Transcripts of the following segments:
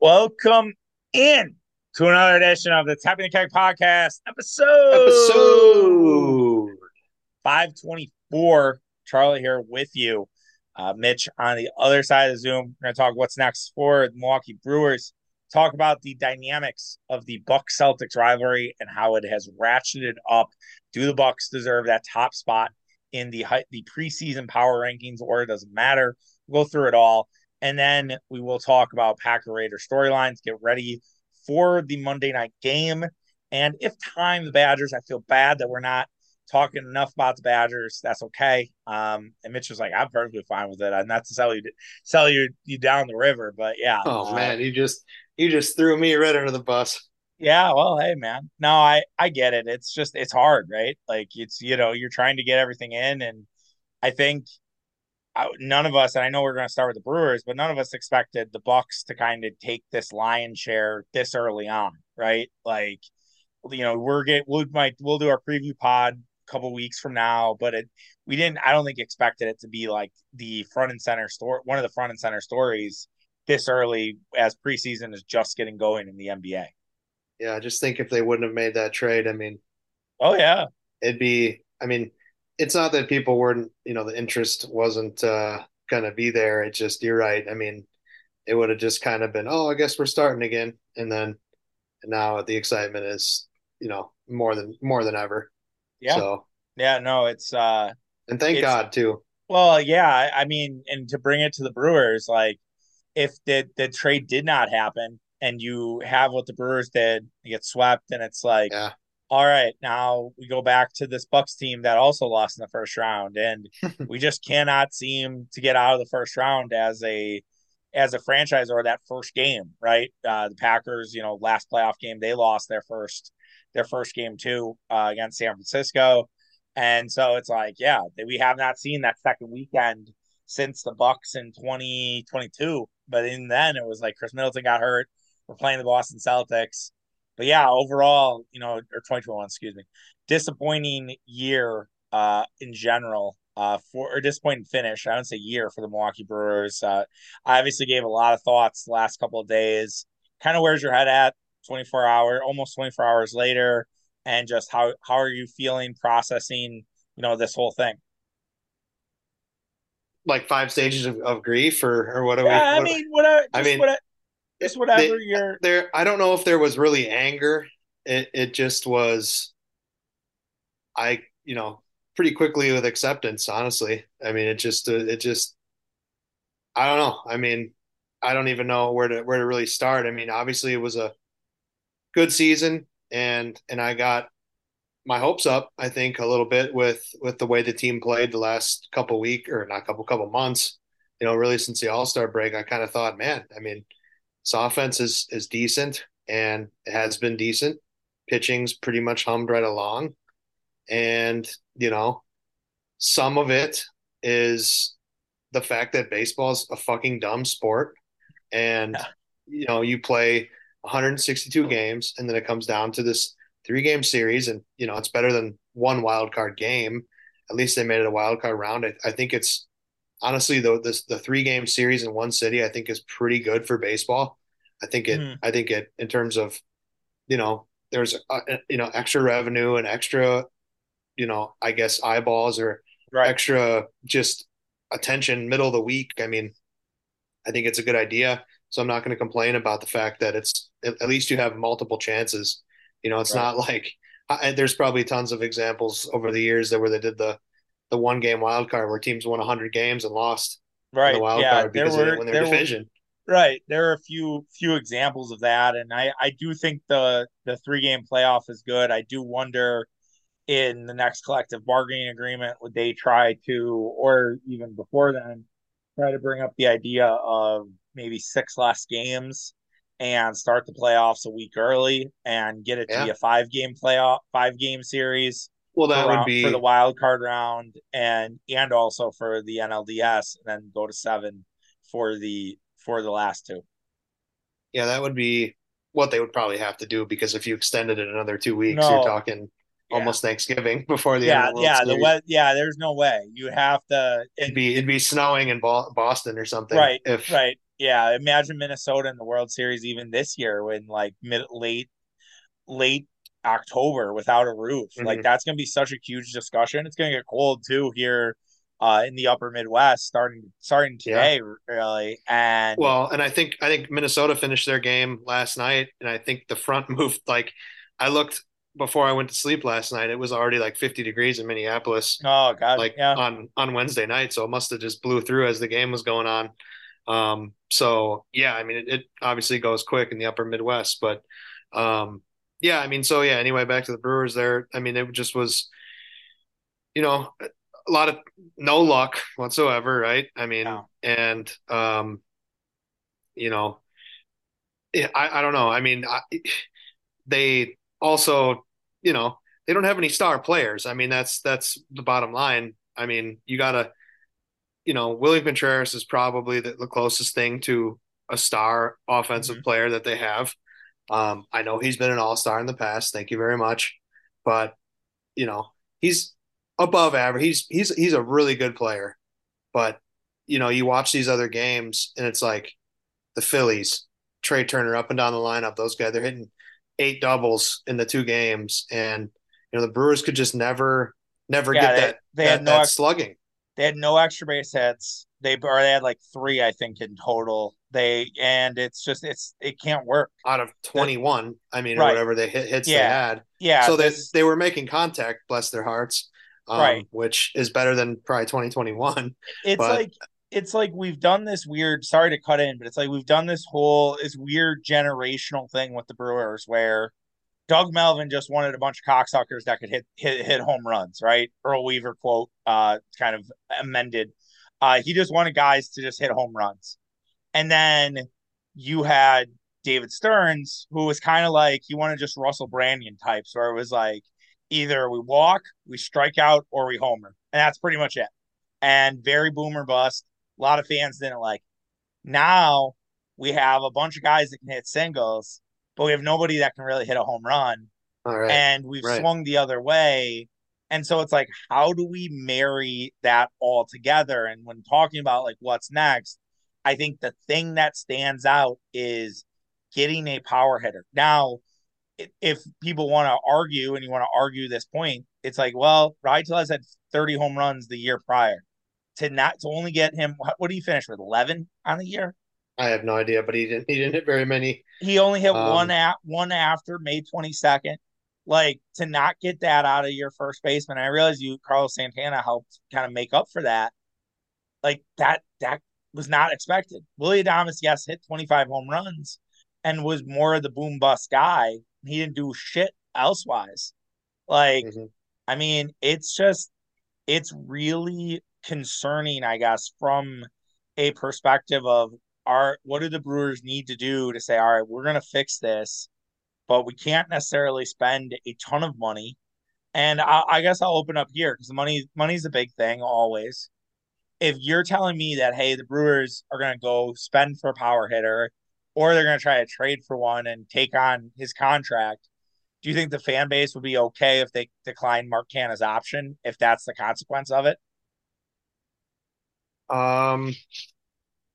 Welcome in to another edition of the Tapping the Keg podcast episode Episode. 524. Charlie here with you. Uh, Mitch on the other side of the Zoom. We're going to talk what's next for the Milwaukee Brewers. Talk about the dynamics of the Bucks Celtics rivalry and how it has ratcheted up. Do the Bucks deserve that top spot in the the preseason power rankings, or it doesn't matter? We'll go through it all, and then we will talk about Packer Raider storylines. Get ready for the Monday night game, and if time, the Badgers. I feel bad that we're not talking enough about the Badgers. That's okay. Um, and Mitch was like, I'm perfectly fine with it. I'm not to sell you sell you you down the river, but yeah. Oh uh, man, you just you just threw me right under the bus. Yeah, well, hey man. No, I I get it. It's just it's hard, right? Like it's you know, you're trying to get everything in and I think none of us and I know we're going to start with the Brewers, but none of us expected the Bucks to kind of take this lion share this early on, right? Like you know, we're get we might we'll do our preview pod a couple weeks from now, but it we didn't I don't think expected it to be like the front and center story one of the front and center stories this early as preseason is just getting going in the NBA. Yeah, I just think if they wouldn't have made that trade, I mean, Oh yeah. it'd be. I mean, it's not that people weren't, you know, the interest wasn't uh, gonna be there. It's just you're right. I mean, it would have just kind of been, oh, I guess we're starting again, and then and now the excitement is, you know, more than more than ever. Yeah. So, Yeah, no, it's uh and thank God too. well, yeah, I I mean, and to bring it to the Brewers, like if the the trade did not happen and you have what the Brewers did, you get swept and it's like, Yeah, all right, now we go back to this Bucks team that also lost in the first round and we just cannot seem to get out of the first round as a as a franchise or that first game, right? Uh the Packers, you know, last playoff game, they lost their first their first game too uh, against San Francisco. And so it's like, yeah, we have not seen that second weekend since the Bucks in 2022. But in then it was like Khris Middleton got hurt. We're playing the Boston Celtics. But yeah, overall, you know, or 2021, excuse me, disappointing year uh in general. Uh, for or disappointing finish. I don't say year for the Milwaukee Brewers. Uh, I obviously gave a lot of thoughts the last couple of days. Kind of where's your head at 24 hour, almost 24 hours later, and just how how are you feeling processing, you know, this whole thing? like five stages of, of grief, or or what are we? Yeah, I what- mean, whatever. I Just mean, whatever, just whatever they- you're. there I don't know if there was really anger. It it just was I, you know, pretty quickly with acceptance, honestly. I mean, it just uh, it just I don't know. I mean, I don't even know where to where to really start. I mean, obviously it was a good season and and I got my hopes up, I think, a little bit with with the way the team played the last couple week or not couple couple months. You know, really since the All-Star break, I kind of thought, man, I mean, this offense is is decent and has been decent. Pitching's pretty much hummed right along. And, you know, some of it is the fact that baseball's a fucking dumb sport. And, Yeah. you know, you play 162 games and then it comes down to this three game series. And, you know, it's better than one wild card game. At least they made it a wild card round. I, I think it's honestly, though, this the three game series in one city, I think is pretty good for baseball. I think it, Mhm. I think it, in terms of, you know, there's, uh, you know, extra revenue and extra, you know, I guess eyeballs or Right. extra just attention middle of the week. I mean, I think it's a good idea. So I'm not going to complain about the fact that it's at, at least you have multiple chances. You know, it's Right. not like I, there's probably tons of examples over the years that where they did the the one game wild card where teams won 100 games and lost Right. the wild Yeah. card There because they were win their there were division. Right. There are a few few examples of that, and I I do think the the three game playoff is good. I do wonder in the next collective bargaining agreement would they try to, or even before then, try to bring up the idea of maybe six less games and start the playoffs a week early and get it to be a five game playoff, five game series Well, that would be for the wild card round and and also for the NLDS and then go to seven for the for the last two. yeah, that would be what they would probably have to do because if you extended it another two weeks, No. you're talking Yeah. almost Thanksgiving before the yeah, end of the yeah, the we- yeah, there's no way. You have to It'd be it'd be snowing in Bo- Boston or something. right, If right. Yeah, imagine Minnesota in the World Series even this year when like mid late late October without a roof. Mm-hmm. Like that's going to be such a huge discussion. It's going to get cold too here uh, in the upper Midwest starting starting today yeah. really. And well, and I think I think Minnesota finished their game last night and I think the front moved like I looked before I went to sleep last night, it was already like 50 degrees in Minneapolis. Oh God. Like yeah. on, on Wednesday night. So it must have just blew through as the game was going on. Um, so yeah, I mean, it, it, obviously goes quick in the upper Midwest, but, um, yeah, I mean, so yeah, anyway, back to the Brewers there. I mean, it just was, you know, a lot of no luck whatsoever. Right. I mean, no. and, um, you know, I, I don't know. I mean, I, they, also, you know, they don't have any star players. I mean, that's that's the bottom line. I mean, you gotta, you know, William Contreras is probably the, the closest thing to a star offensive mm-hmm. player that they have. Um, I know he's been an all star in the past. Thank you very much, but you know, he's above average. He's he's he's a really good player, but you know, you watch these other games and it's like the Phillies, Trea Turner up and down the lineup. Those guys, they're hitting eight doubles in the two games, and you know the Brewers could just never, never yeah, get they, that. They that, had no that slugging. They had no extra base hits. They or they had like three, I think, in total. They and it's just it's it can't work out of twenty one. I mean, right. or whatever they hit hits yeah. they had. Yeah. So this, they they were making contact. Bless their hearts. Um, right. Which is better than probably twenty twenty one. It's but, like it's like we've done this weird sorry to cut in but it's like we've done this whole this weird generational thing with the brewers where doug melvin just wanted a bunch of cocksuckers that could hit hit, hit home runs right earl weaver quote uh kind of amended uh he just wanted guys to just hit home runs and then you had david stearns who was kind of like he wanted just russell branyan types where it was like either we walk we strike out or we homer and that's pretty much it and very boomer bust a lot of fans didn't like. Now we have a bunch of guys that can hit singles, but we have nobody that can really hit a home run. And we've right. swung the other way. And so it's like, how do we marry that all together? And when talking about like what's next, I think the thing that stands out is getting a power hitter. Now, if people want to argue and you want to argue this point, it's like, well, Rowdy Tellez had 30 home runs the year prior to not to only get him what, what did he finish with 11 on the year i have no idea but he didn't he didn't hit very many he only hit um, one at one after may 22nd like to not get that out of your first baseman. I realize you carlos santana helped kind of make up for that. Like that that was not expected. Willy adames yes hit 25 home runs and was more of the boom bust guy. He didn't do shit elsewise. Like mm-hmm. i mean it's just it's really concerning, I guess, from a perspective of our what do the Brewers need to do to say, all right, we're gonna fix this, but we can't necessarily spend a ton of money. And I, I guess I'll open up here because money money's a big thing always. If you're telling me that hey, the Brewers are gonna go spend for a power hitter, or they're gonna try to trade for one and take on his contract, do you think the fan base would be okay if they decline Mark Canha's option if that's the consequence of it? Um,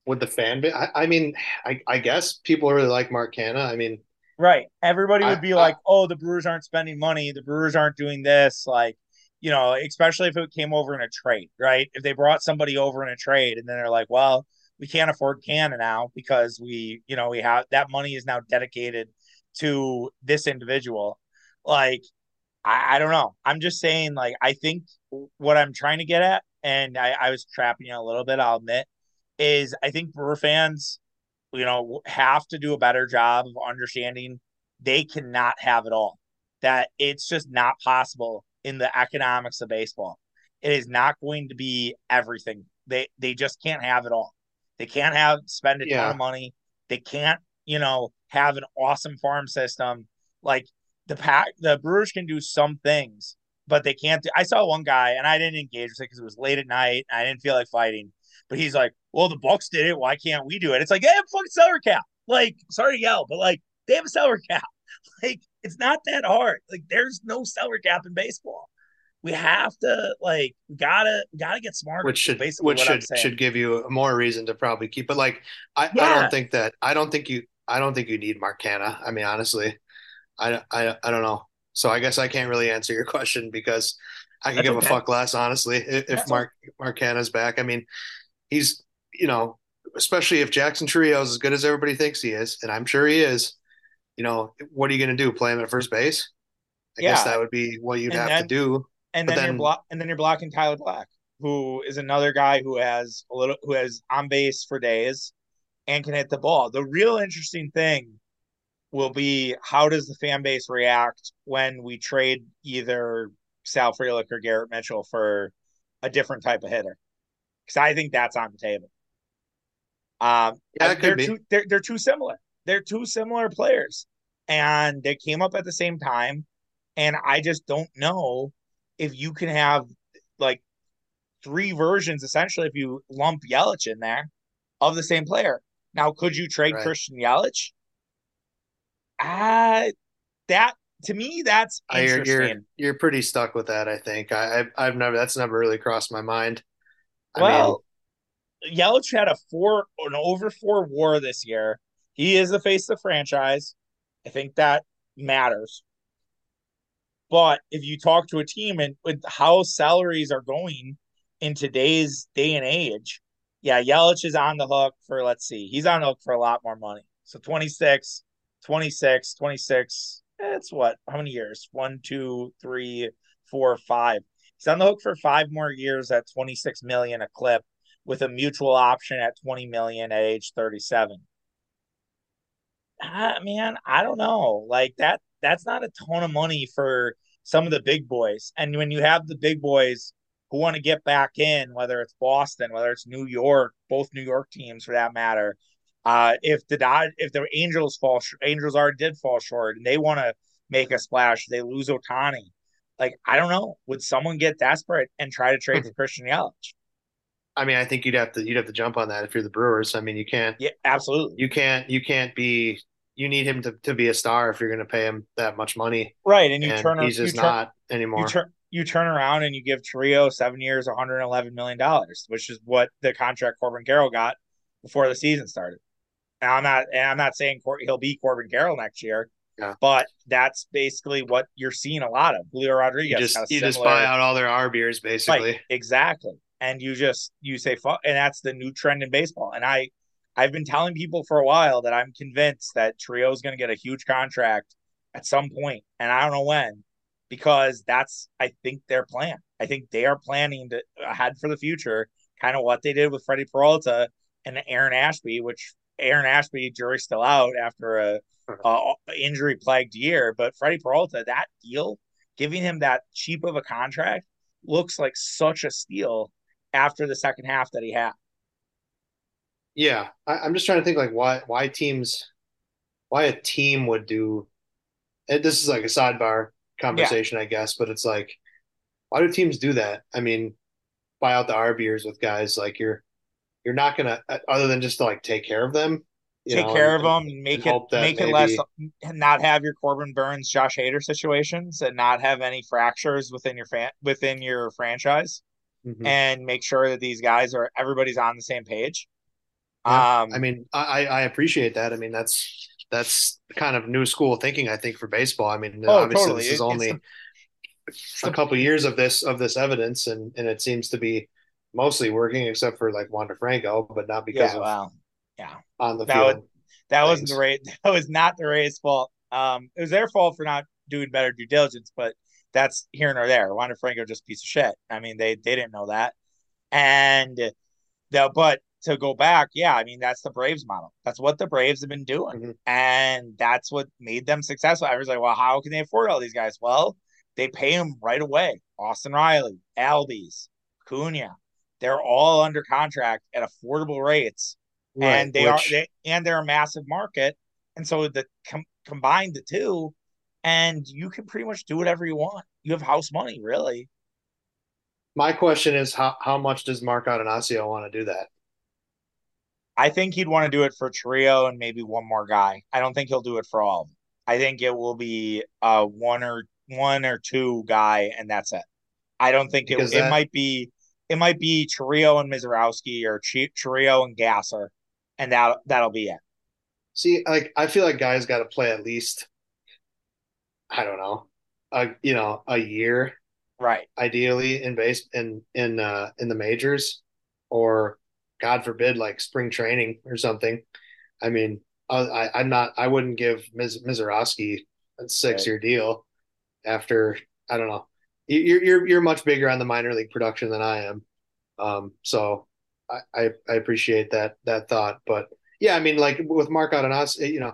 with the fan base, I, I mean, I, I guess people really like Mark Canha. I mean, right. Everybody would be I, like, "Oh, the Brewers aren't spending money. The Brewers aren't doing this." Like, you know, especially if it came over in a trade, right? If they brought somebody over in a trade, and then they're like, "Well, we can't afford Canha now because we, you know, we have that money is now dedicated to this individual." Like, I, I don't know. I'm just saying, like, I think what I'm trying to get at and I, I was trapping you a little bit, I'll admit, is I think Brewer fans, you know, have to do a better job of understanding they cannot have it all. That it's just not possible in the economics of baseball. It is not going to be everything. They they just can't have it all. They can't have spend a yeah. ton of money. They can't, you know, have an awesome farm system. Like the pack the Brewers can do some things, but they can't. Do, I saw one guy, and I didn't engage with it because it was late at night. I didn't feel like fighting. But he's like, "Well, the Bucks did it. Why can't we do it?" It's like, "They have a fucking salary cap." Like, sorry to yell, but like, they have a salary cap. Like, it's not that hard. Like, there's no salary cap in baseball. we have to like gotta gotta get smart. Which should basically which should should give you more reason to probably keep. But like I, yeah. I don't think that I don't think you I don't think you need Mark Canha. I mean honestly, I I I don't know. So I guess I can't really answer your question because I can give okay. a fuck less honestly if That's Mark Canha's back. I mean he's you know especially if Jackson Chourio is as good as everybody thinks he is, and I'm sure he is. You know what are you going to do? Play him at first base? I yeah. guess that would be what you'd and have then, to do and then, then, you're block and then you're blocking Tyler Black, who is another guy who has a little who has on base for days and can hit the ball. The real interesting thing will be how does the fan base react when we trade either Sal Frelick or Garrett Mitchell for a different type of hitter? Because I think that's on the table. Um, yeah, they're. Too, they're they're too similar. They're two similar players, and they came up at the same time. And I just don't know if you can have like three versions essentially if you lump Yelich in there of the same player. Now, could you trade right. Christian Yelich? Uh that to me that's interesting. You're, you're, you're pretty stuck with that, I think. I I've, I've never that's never really crossed my mind. Well, mean, Yelich had a four an over four war this year. He is the face of the franchise. I think that matters. But if you talk to a team and with how salaries are going in today's day and age, yeah, Yelich is on the hook for, let's see, he's on the hook for a lot more money. So 26, 26, 26, eh, it's what? How many years? One, two, three, four, five. He's on the hook for five more years at 26 million a clip with a mutual option at 20 million at age 37. Ah, man, I don't know. Like that that's not a ton of money for some of the big boys. And when you have the big boys who want to get back in, whether it's Boston, whether it's New York, both New York teams for that matter, uh, if the Dod- if the Angels fall, sh- Angels already did fall short, and they want to make a splash, they lose Ohtani. Like I don't know, would someone get desperate and try to trade for Christian Yelich? I mean, I think you'd have to you'd have to jump on that if you're the Brewers. I mean, you can't. Yeah, absolutely. You can't you can't be you need him to, to be a star if you're going to pay him that much money. Right. And you and turn he's just turn, not anymore. You turn, you turn around and you give Chourio seven years, $111 million, which is what the contract Corbin Carroll got before the season started. And I'm not, and I'm not saying he'll be Corbin Carroll next year, yeah. but that's basically what you're seeing a lot of. Julio Rodriguez. You just, you just buy out all their ARB years, basically. Right, exactly. And you just, you say, fuck, and that's the new trend in baseball. And I, I've been telling people for a while that I'm convinced that Chourio is going to get a huge contract at some point, and I don't know when, because that's I think their plan. I think they are planning to ahead for the future, kind of what they did with Freddie Peralta and Aaron Ashby, which Aaron Ashby jury's still out after a, a injury plagued year, but Freddie Peralta that deal, giving him that cheap of a contract, looks like such a steal after the second half that he had. Yeah, I, am just trying to think like why why teams why a team would do. And this is like a sidebar conversation, yeah. I guess, but it's like why do teams do that? I mean, buy out the ARB years with guys like you're you're not gonna uh, other than just to like take care of them. Take know, care and, of them, make it make maybe... it less, not have your Corbin Burnes, Josh Hader situations, and not have any fractures within your fan within your franchise, mm-hmm. and make sure that these guys are everybody's on the same page. Yeah. Um, I mean, I, I appreciate that. I mean, that's that's kind of new school thinking, I think, for baseball. I mean, oh, obviously, totally. this is only a couple years of this of this evidence, and and it seems to be mostly working, except for like Wander Franco, but not because yeah, well, yeah, on the that field. Was, that wasn't the Rays. That was not the Rays' fault. Um, it was their fault for not doing better due diligence, but that's here nor there. Wander Franco just piece of shit. I mean, they they didn't know that, and the but to go back, yeah, I mean that's the Braves model. That's what the Braves have been doing, mm-hmm. and that's what made them successful. I was like, well, how can they afford all these guys? Well, they pay them right away. Austin Riley, Albies, Cunha, they're all under contract at affordable rates, right, and they which... are they, and they're a massive market, and so the com- combine the two, and you can pretty much do whatever you want. You have house money, really. My question is how how much does Mark Attanasio want to do that? I think he'd want to do it for Chourio and maybe one more guy. I don't think he'll do it for all. I think it will be uh one or one or two guy and that's it. I don't think it, that... it might be it might be Chourio and Misiorowski or Ch- Chourio and Gasser, and that that'll be it. See, like I feel like guys got to play at least, I don't know, a you know a year, right? Ideally in base in in uh, in the majors, or God forbid, like spring training or something. I mean, I, I'm not. I wouldn't give Miz, Misiorowski a six year right. deal after I don't know you're you're you're much bigger on the minor league production than I am. Um, so I, I, appreciate that that thought. But yeah, I mean, like with Mark Attanasio, you know,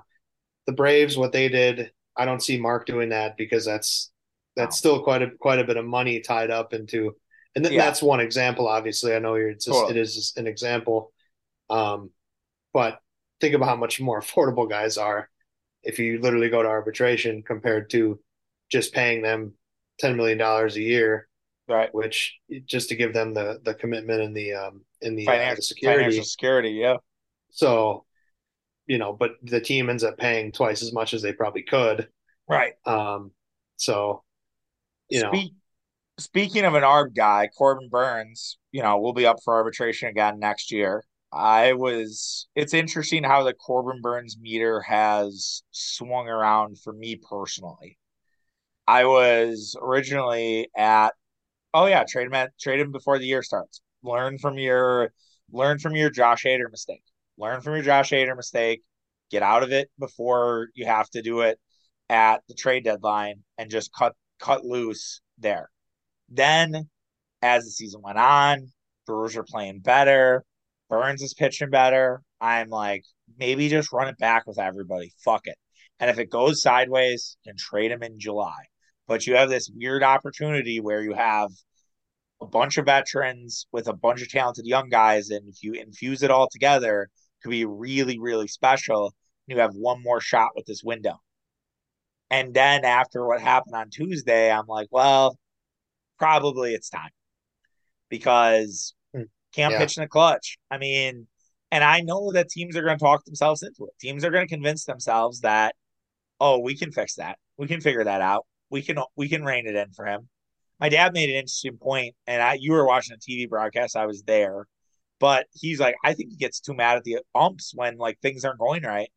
the Braves, what they did, I don't see Mark doing that because that's that's still quite a quite a bit of money tied up into, and th- yeah. that's one example. Obviously, I know you're it's just, cool. it is just an example, um, but think about how much more affordable guys are if you literally go to arbitration compared to just paying them ten million dollars a year, right? Which just to give them the the commitment and the um in the, financial, uh, the security, financial security, yeah. So, you know, but the team ends up paying twice as much as they probably could, right? Um, so you Speak, know. Speaking of an ARB guy, Corbin Burnes, you know, will be up for arbitration again next year. I was it's interesting how the Corbin Burnes meter has swung around for me personally. I was originally at oh yeah, trade him at trade him before the year starts. Learn from your learn from your Josh Hader mistake. Learn from your Josh Hader mistake. Get out of it before you have to do it at the trade deadline and just cut cut loose there. Then as the season went on, Brewers are playing better. Burnes is pitching better. I'm like, maybe just run it back with everybody. Fuck it. And if it goes sideways, then trade him in July but you have this weird opportunity where you have a bunch of veterans with a bunch of talented young guys, and if you infuse it all together, it could be really, really special. And you have one more shot with this window. And then after what happened on Tuesday, I'm like, well, probably it's time because hmm. can't yeah. pitch in the clutch. I mean, and I know that teams are going to talk themselves into it. Teams are going to convince themselves that, oh, we can fix that. We can figure that out we can we can rein it in for him. My dad made an interesting point, and I you were watching a TV broadcast. I was there, but he's like, I think he gets too mad at the umps when like things aren't going right,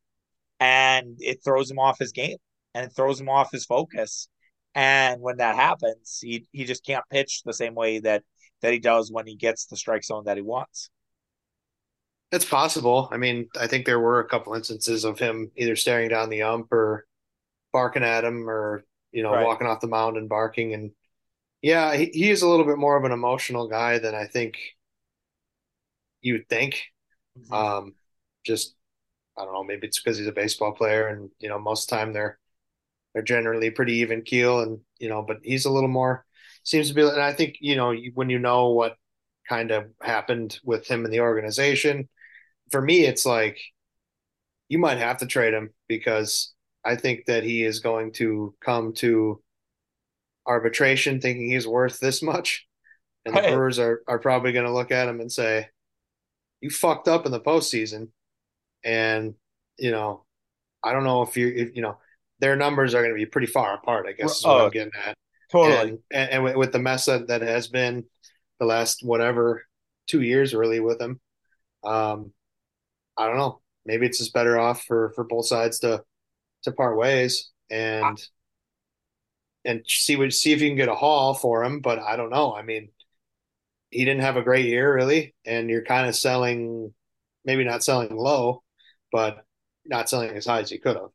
and it throws him off his game and it throws him off his focus. And when that happens, he he just can't pitch the same way that that he does when he gets the strike zone that he wants. It's possible. I mean, I think there were a couple instances of him either staring down the ump or barking at him or you know, right. walking off the mound and barking. And yeah, he, he is a little bit more of an emotional guy than I think you would think. Mm-hmm. Um, just, I don't know, maybe it's because he's a baseball player and, you know, most of the time they're, they're generally pretty even keel and, you know, but he's a little more, seems to be, and I think, you know, when you know what kind of happened with him in the organization, for me, it's like, you might have to trade him because I think that he is going to come to arbitration thinking he's worth this much. And the Brewers are, are probably going to look at him and say, You fucked up in the postseason. And, you know, I don't know if you, if, you know, their numbers are going to be pretty far apart, I guess is what oh, I'm getting at. Totally. And, and, and, with the mess that, that has been the last whatever two years really with him, um, I don't know. Maybe it's just better off for, for both sides to to part ways and and see what see if you can get a haul for him. But I don't know. I mean, he didn't have a great year really, and you're kind of selling, maybe not selling low, but not selling as high as you could have.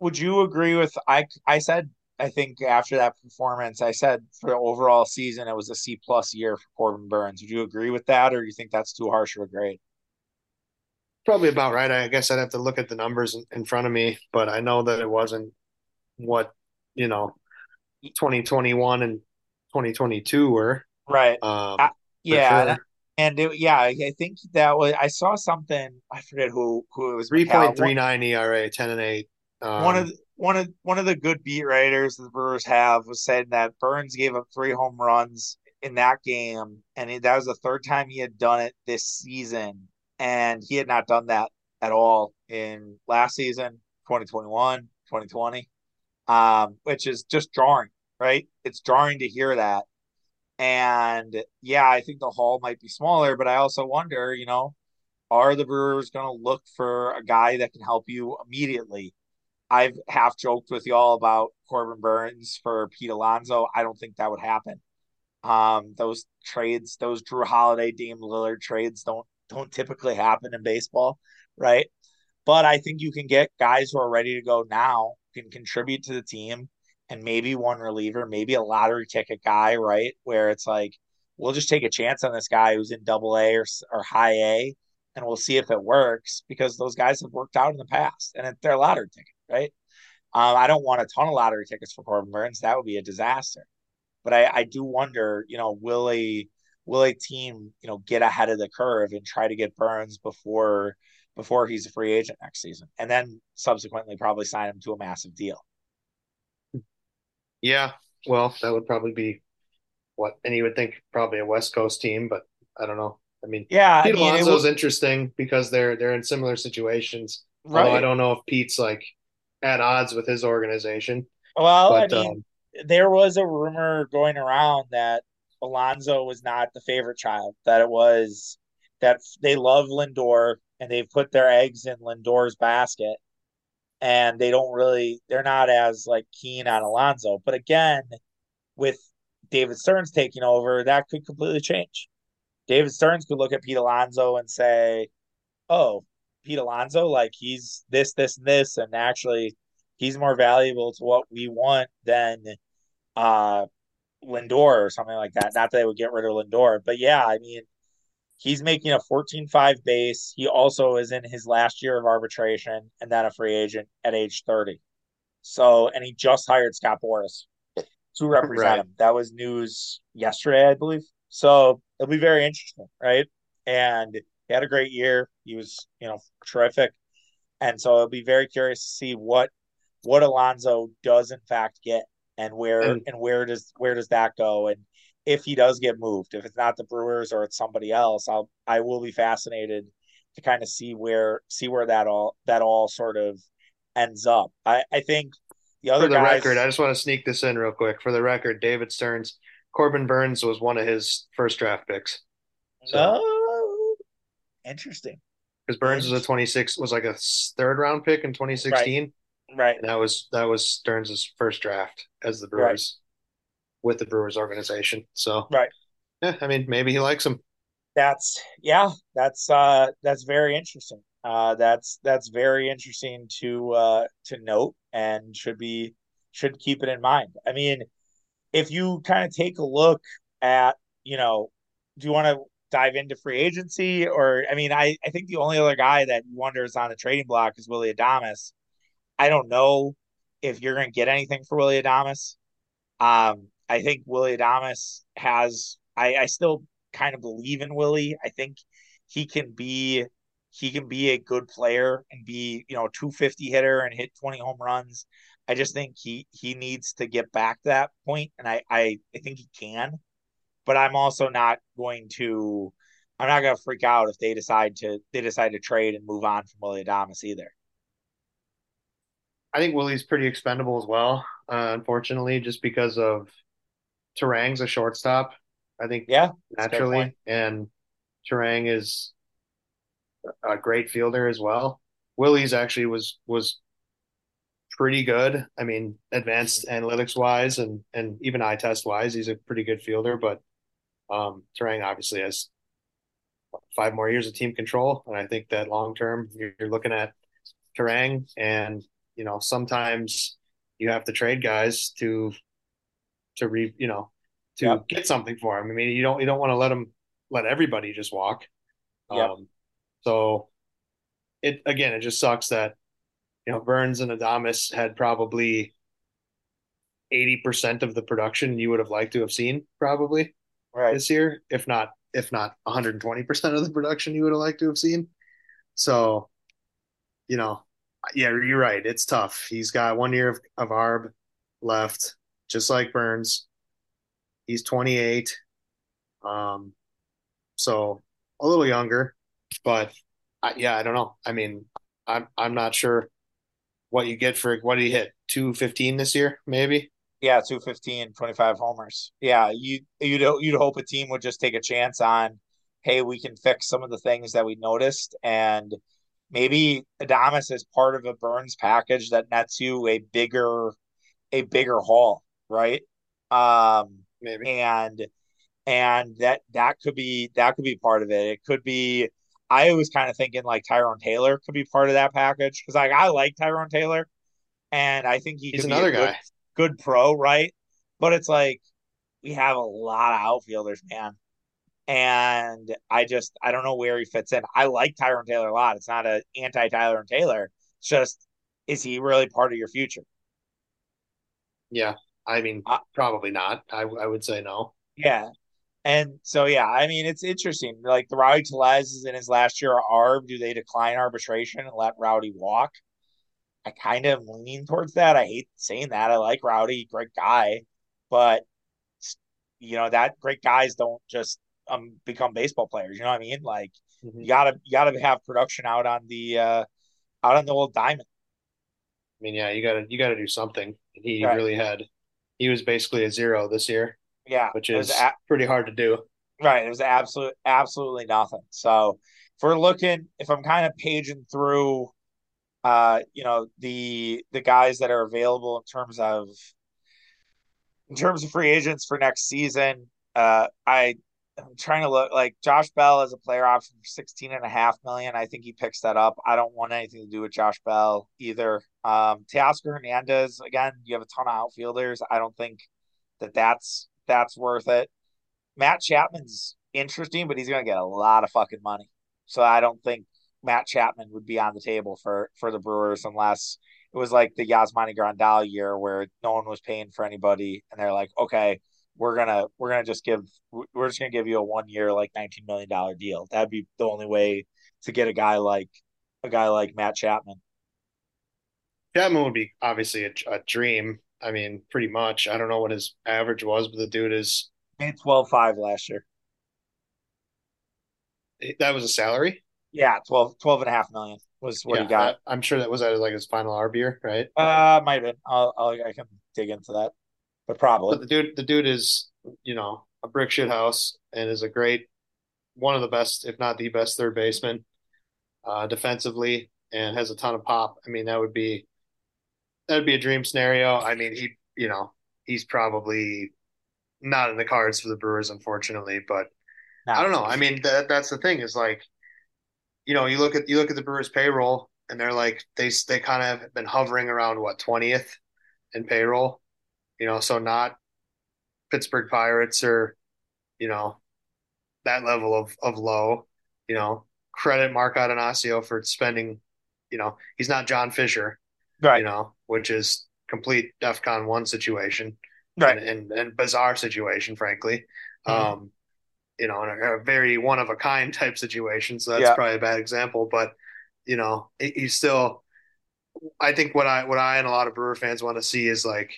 Would you agree with I? I said I think after that performance, I said for the overall season it was a C plus year for Corbin Burnes. Would you agree with that, or do you think that's too harsh of a grade? Probably about right. I guess I'd have to look at the numbers in front of me, but I know that it wasn't what you know, 2021 and 2022 were. Right. Um, I, yeah. Sure. And it, yeah, I think that was. I saw something. I forget who who it was. Three point three nine ERA, ten and eight. Um, one of the, one of one of the good beat writers the Brewers have was saying that Burnes gave up three home runs in that game, and that was the third time he had done it this season and he had not done that at all in last season 2021 2020 um, which is just jarring right it's jarring to hear that And yeah, I think the haul might be smaller, but I also wonder, you know, are the Brewers going to look for a guy that can help you immediately? I've half joked with y'all about Corbin Burnes for Pete Alonso. I don't think that would happen. Um, those trades, those Jrue Holiday, Dame Lillard trades don't don't typically happen in baseball, right? But I think you can get guys who are ready to go now, can contribute to the team, and maybe one reliever, maybe a lottery ticket guy, right? Where it's like, we'll just take a chance on this guy who's in double A or, or high A, and we'll see if it works because those guys have worked out in the past and they're lottery ticket, right? Um, I don't want a ton of lottery tickets for Corbin Burnes. That would be a disaster. But I, I do wonder, you know, will a will a team, you know, get ahead of the curve and try to get Burnes before before he's a free agent next season, and then subsequently probably sign him to a massive deal. Yeah, well, that would probably be what, and you would think probably a West Coast team, but I don't know. I mean, yeah, Pete I mean, Alonso's was, interesting because they're they're in similar situations. Right. Although I don't know if Pete's like at odds with his organization. Well, but, I mean, um, there was a rumor going around that Alonso was not the favorite child. That it was that they love Lindor and they've put their eggs in Lindor's basket, and they don't really they're not as like keen on Alonso. But again, with David Stearns taking over, that could completely change. David Stearns could look at Pete Alonso and say, "Oh, Pete Alonso, like he's this, this, and this, and actually he's more valuable to what we want than uh Lindor or something like that. Not that they would get rid of Lindor, but yeah, I mean, he's making a 14-5 base. He also is in his last year of arbitration and then a free agent at age 30. So, and he just hired Scott Boras to represent right. him. That was news yesterday, I believe. So it'll be very interesting, right? And he had a great year. He was, you know, terrific. And so I'll be very curious to see what what Alonso does in fact get and where and, and where does where does that go and if he does get moved if it's not the Brewers or it's somebody else I'll I will be fascinated to kind of see where see where that all that all sort of ends up I I think the other for the guys, record I just want to sneak this in real quick for the record David Stearns Corbin Burnes was one of his first draft picks so. oh interesting because Burnes was a 26 was like a third round pick in 2016 right. Right. And that was that was Stearns' first draft as the Brewers right. With the Brewers organization. So right. Yeah, I mean maybe he likes him. That's yeah, that's uh that's very interesting. Uh that's that's very interesting to uh to note and should be should keep it in mind. I mean, if you kind of take a look at, you know, do you want to dive into free agency or I mean I, I think the only other guy that wonders on the trading block is Willy Adames I don't know if you're going to get anything for Willy Adames. Um, I think Willy Adames has. I, I still kind of believe in Willy. I think he can be he can be a good player and be you know 250 hitter and hit 20 home runs. I just think he he needs to get back to that point, and I I, I think he can. But I'm also not going to. I'm not going to freak out if they decide to they decide to trade and move on from Willy Adames either. I think Willy's pretty expendable as well. Uh, unfortunately, just because of Turang's a shortstop. I think yeah, naturally, and Turang is a great fielder as well. Willy's actually was was pretty good. I mean, advanced mm-hmm. analytics wise and and even eye test wise, he's a pretty good fielder. But um, Turang obviously has five more years of team control, and I think that long term you're, you're looking at Turang and you know, sometimes you have to trade guys to to re you know to yep. get something for him. I mean, you don't you don't want to let them let everybody just walk. Yep. Um, so it again, it just sucks that you know Burnes and Adames had probably eighty percent of the production you would have liked to have seen probably right. this year, if not if not one hundred and twenty percent of the production you would have liked to have seen. So, you know, yeah, you're right. It's tough. He's got one year of, of ARB left, just like Burnes. He's 28. Um, so a little younger, but I, yeah, I don't know. I mean, I'm I'm not sure what you get for what did he hit 215 this year, maybe. Yeah, 215, 25 homers. Yeah, you you'd you'd hope a team would just take a chance on, hey, we can fix some of the things that we noticed, and maybe Adames is part of a Burnes package that nets you a bigger a bigger haul, right? Um, maybe and and that that could be that could be part of it. It could be. I was kind of thinking like Tyrone Taylor could be part of that package because like I like Tyrone Taylor, and I think he he's another a good, guy. good pro, right? But it's like we have a lot of outfielders, man. And I just I don't know where he fits in. I like Tyrone Taylor a lot. It's not a anti Tyler Taylor. It's just is he really part of your future? Yeah, I mean, Uh, probably not. I I would say no. yeah. And so yeah, I mean it's interesting. Like the Rowdy Tellez is in his last year of ARB. Do they decline arbitration and let Rowdy walk? I kind of lean towards that. I hate saying that. I like Rowdy, great guy, but you know that great guys don't just um become baseball players. You know what I mean? Like Mhm. you gotta you gotta have production out on the uh out on the old diamond. I mean, yeah, you gotta you gotta do something. He Right. really had. He was basically a zero this year, Yeah. which is a- pretty hard to do. right. It was absolute absolutely nothing. So if we're looking, if I'm kind of paging through uh, you know, the the guys that are available in terms of in terms of free agents for next season, uh, I I'm trying to look like Josh Bell as a player option for 16 and a half million. I think he picks that up. I don't want anything to do with Josh Bell either. Um, Teoscar Hernandez, again, you have a ton of outfielders. I don't think that that's that's worth it. Matt Chapman's interesting, but he's going to get a lot of fucking money. So I don't think Matt Chapman would be on the table for for the Brewers unless it was like the Yasmani Grandal year where no one was paying for anybody, and they're like, okay, we're gonna we're gonna just give we're just gonna give you a one year like nineteen million dollar deal. That'd be the only way to get a guy like a guy like Matt Chapman. Chapman would be obviously a, a dream. I mean, pretty much. I don't know what his average was, but the dude is Made twelve five last year. that was a salary. Yeah, 12, 12 and a half million was what yeah, he got. I, am sure that was at like his final ARB year, right? Uh, might have been. I'll, I'll I can dig into that, but probably. But the dude, the dude is, you know, a brick shit house and is a great, one of the best, if not the best, third baseman, uh, defensively, and has a ton of pop. I mean, that would be, that would be a dream scenario. I mean, he, you know, he's probably not in the cards for the Brewers, unfortunately. But No. I don't know. I mean, that that's the thing is like, you know, you look at you look at the Brewers payroll, and they're like they they kind of have been hovering around what twentieth in payroll. You know, so not Pittsburgh Pirates or you know that level of of low. You know, credit Mark Attanasio for spending. You know, he's not John Fisher. Right. You know, which is complete DEFCON one situation Right. and, and, and bizarre situation, frankly. Mhm. Um, you know, in a, a very one of a kind type situation. So that's Yeah. probably a bad example, but you know, he- he's still. I think what I what I and a lot of Brewer fans want to see is like,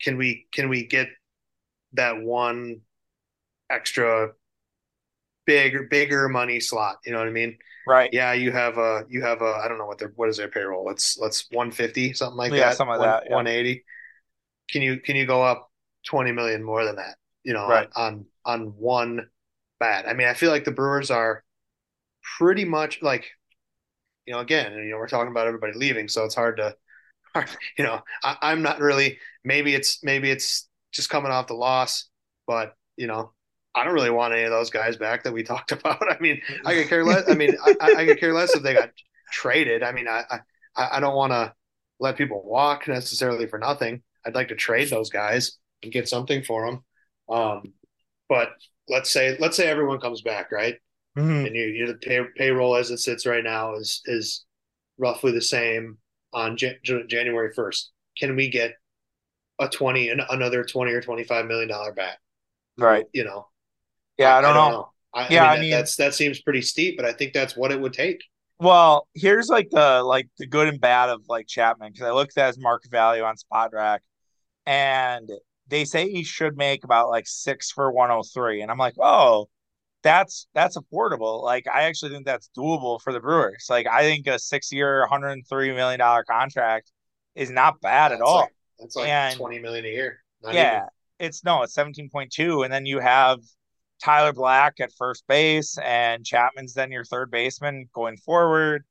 can we can we get that one extra bigger bigger money slot? You know what I mean? Right. Yeah, you have a you have a I don't know what their what is their payroll. Let's let's 150 something like Yeah, that. something like One- that, yeah. 180. Can you can you go up 20 million more than that? You know, Right. on on one bat. I mean, I feel like the Brewers are pretty much like you know, again, you know, we're talking about everybody leaving, so it's hard to you know, I, I'm not really maybe it's maybe it's just coming off the loss, but you know, I don't really want any of those guys back that we talked about. I mean, I could care less. I mean, I, I could care less if they got traded. I mean, I I, I don't want to let people walk necessarily for nothing. I'd like to trade those guys and get something for them. Um, but let's say let's say everyone comes back, right? Mhm. And you, you the pay, payroll as it sits right now is is roughly the same on Jan- January first. Can we get a twenty an- another twenty or twenty five million dollar bat? Right. You know, Yeah, I don't, know. I, Yeah, I I mean, that, mean- that's that seems pretty steep, but I think that's what it would take. Well, here's like the like the good and bad of like Chapman because I looked at his market value on Spotrac, and they say he should make about like six for 103, and I'm like, oh, that's that's affordable. Like I actually think that's doable for the Brewers. Like I think a six year, 103 million dollar contract is not bad at That's all. like that's like And- twenty million a year. Not yeah, even. it's no, it's 17.2. And then you have Tyler Black at first base, and Chapman's then your third baseman going forward.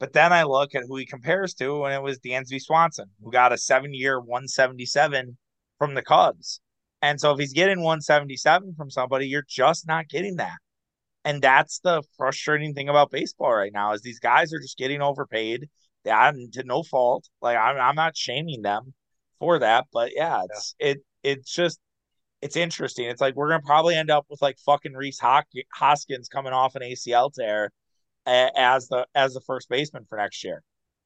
But then I look at who he compares to, and it was Dansby Swanson, who got a seven year 177 from the Cubs. And so if he's getting 177 from somebody, you're just not getting that. And that's the frustrating thing about baseball right now is these guys are just getting overpaid. They to no fault. Like I'm, I'm not shaming them for that, but yeah, it's yeah. it it's just it's interesting. It's like we're gonna probably end up with like fucking Rhys Hoskins coming off an ACL tear as the as the first baseman for next year,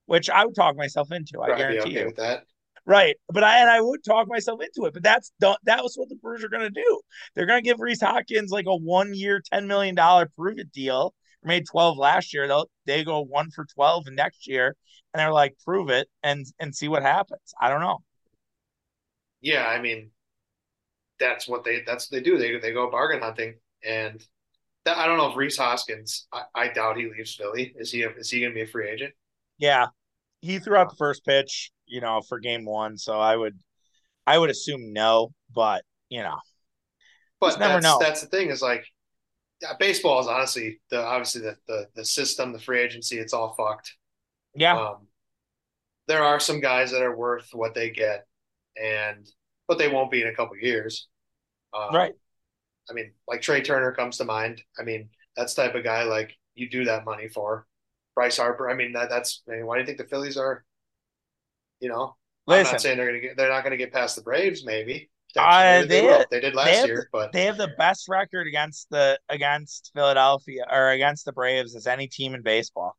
which I would talk myself into. I guarantee okay you. that. Right, but I and I would talk myself into it, but that's that was what the Brewers are going to do. They're going to give Rhys Hoskins like a one year, ten million dollar prove it deal. Made twelve last year. They'll they go one for twelve next year, and they're like prove it and and see what happens. I don't know. Yeah, I mean, that's what they that's what they do. They they go bargain hunting, and that, I don't know if Rhys Hoskins. I, I doubt he leaves Philly. Is he? A, is he going to be a free agent? Yeah, he threw out the first pitch you know, for game one. So I would, I would assume no, but you know, but never know. That's the thing is like, yeah, baseball is honestly the obviously the, the the system, the free agency, it's all fucked. Yeah. Um, there are some guys that are worth what they get, and but they won't be in a couple years. Um, right. I mean, like Trea Turner comes to mind. I mean, that's type of guy like you do that money for. Bryce Harper. I mean, that, that's. I mean, why do you think the Phillies are you know, Listen, I'm not saying they're gonna get they're not gonna get past the Braves, maybe. Uh, they, they, they, did last they year, but they have the best record against the against Philadelphia or against the Braves as any team in baseball.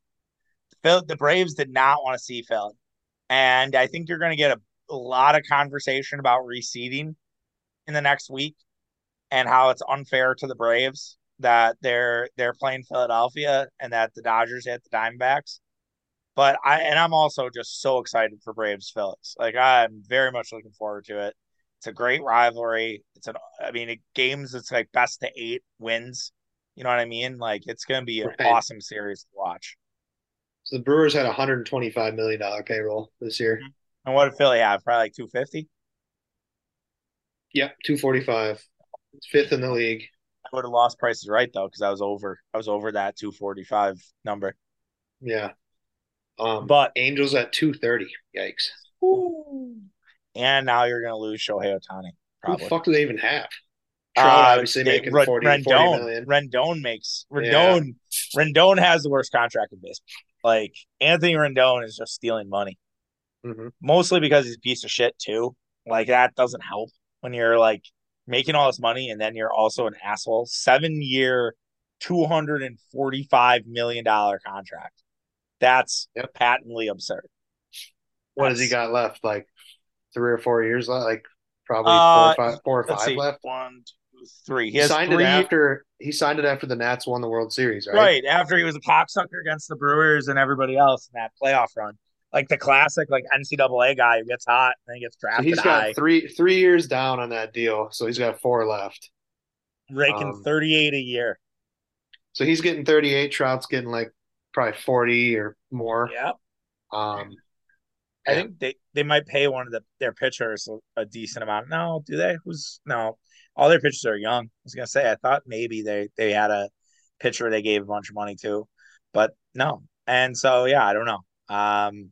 Phil, the Braves did not want to see Philly, and I think you're going to get a, a lot of conversation about reseeding in the next week and how it's unfair to the Braves that they're they're playing Philadelphia and that the Dodgers hit the Diamondbacks. But I and I'm also just so excited for Braves Phillies. Like I'm very much looking forward to it. It's a great rivalry. It's an I mean, it, games it's like best to eight wins. You know what I mean? Like it's going to be an right. awesome series to watch. So the Brewers had a 125 million dollar payroll this year. Mm-hmm. And what did Philly have? Probably like 250. Yep, 245. fifth in the league. I would have lost prices right though because I was over. I was over that 245 number. Yeah. Um, but Angels at two thirty. Yikes! Ooh. And now you're going to lose Shohei Ohtani. Who the fuck do they even have? Trout uh, obviously they, making 40, Rendon, 40 million. Rendon makes Rendon. Yeah. Rendon has the worst contract in baseball. Like Anthony Rendon is just stealing money, mm-hmm. mostly because he's a piece of shit too. Like that doesn't help when you're like making all this money and then you're also an asshole. Seven year, two hundred and forty five million dollar contract. That's yep. patently absurd. What That's, has he got left? Like three or four years left? Like probably uh, four or five, four or five see, left. One, two, three. He, he signed three. it after he signed it after the Nats won the World Series, right? Right after he was a cocksucker against the Brewers and everybody else in that playoff run, like the classic like NCAA guy who gets hot and then gets drafted. So he's got high. three three years down on that deal, so he's got four left. Raking um, thirty eight a year. So he's getting thirty eight. Trout's getting like probably 40 or more. Yeah. Um, I think they, they might pay one of the, their pitchers a, a, decent amount. No, do they? Who's no? All their pitchers are young. I was gonna say I thought maybe they they had a pitcher they gave a bunch of money to, but no. And so yeah, I don't know. Um,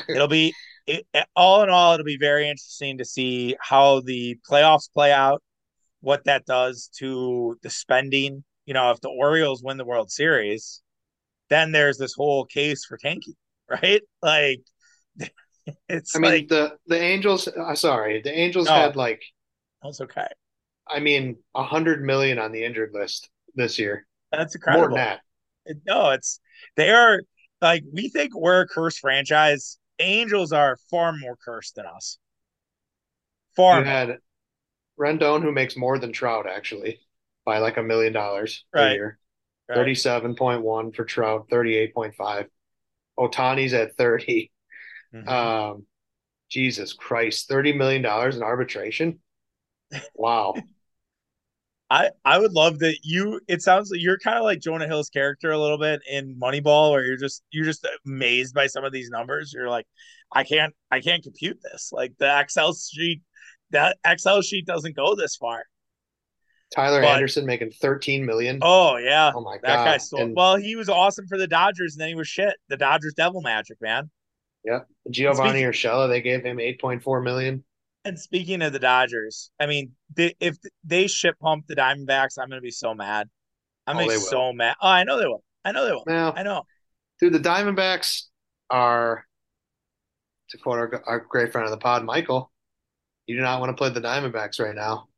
it'll be it, all in all, it'll be very interesting to see how the playoffs play out, what that does to the spending. You know, if the Orioles win the World Series, then there's this whole case for tanking, right? Like it's I mean like, the the Angels uh, sorry, the Angels no, had like That's okay. I mean, a hundred million on the injured list this year. That's incredible. More than that. No, it's they are like we think we're a cursed franchise. Angels are far more cursed than us. Far you more. had Rendon who makes more than Trout actually by like a million dollars a year. Right. 37.1 for Trout, 38.5. Ohtani's at 30. Mm-hmm. Um, Jesus Christ, $30 million in arbitration. Wow. I, I would love that you it sounds like you're kind of like Jonah Hill's character a little bit in Moneyball where you're just you're just amazed by some of these numbers. You're like, I can't I can't compute this. Like the Excel sheet that Excel sheet doesn't go this far. Tyler but, Anderson making 13 million. Oh yeah. Oh my god. That guy so and, well, he was awesome for the Dodgers and then he was shit. The Dodgers devil magic, man. Yeah. Giovanny Urshela, they gave him 8.4 million. And speaking of the Dodgers, I mean, they, if they ship pump the Diamondbacks, I'm going to be so mad. I'm oh, be so mad. Oh, I know they will. I know they will. Now, I know. Dude, the Diamondbacks are, to quote our, our great friend of the pod, Michael, you do not want to play the Diamondbacks right now.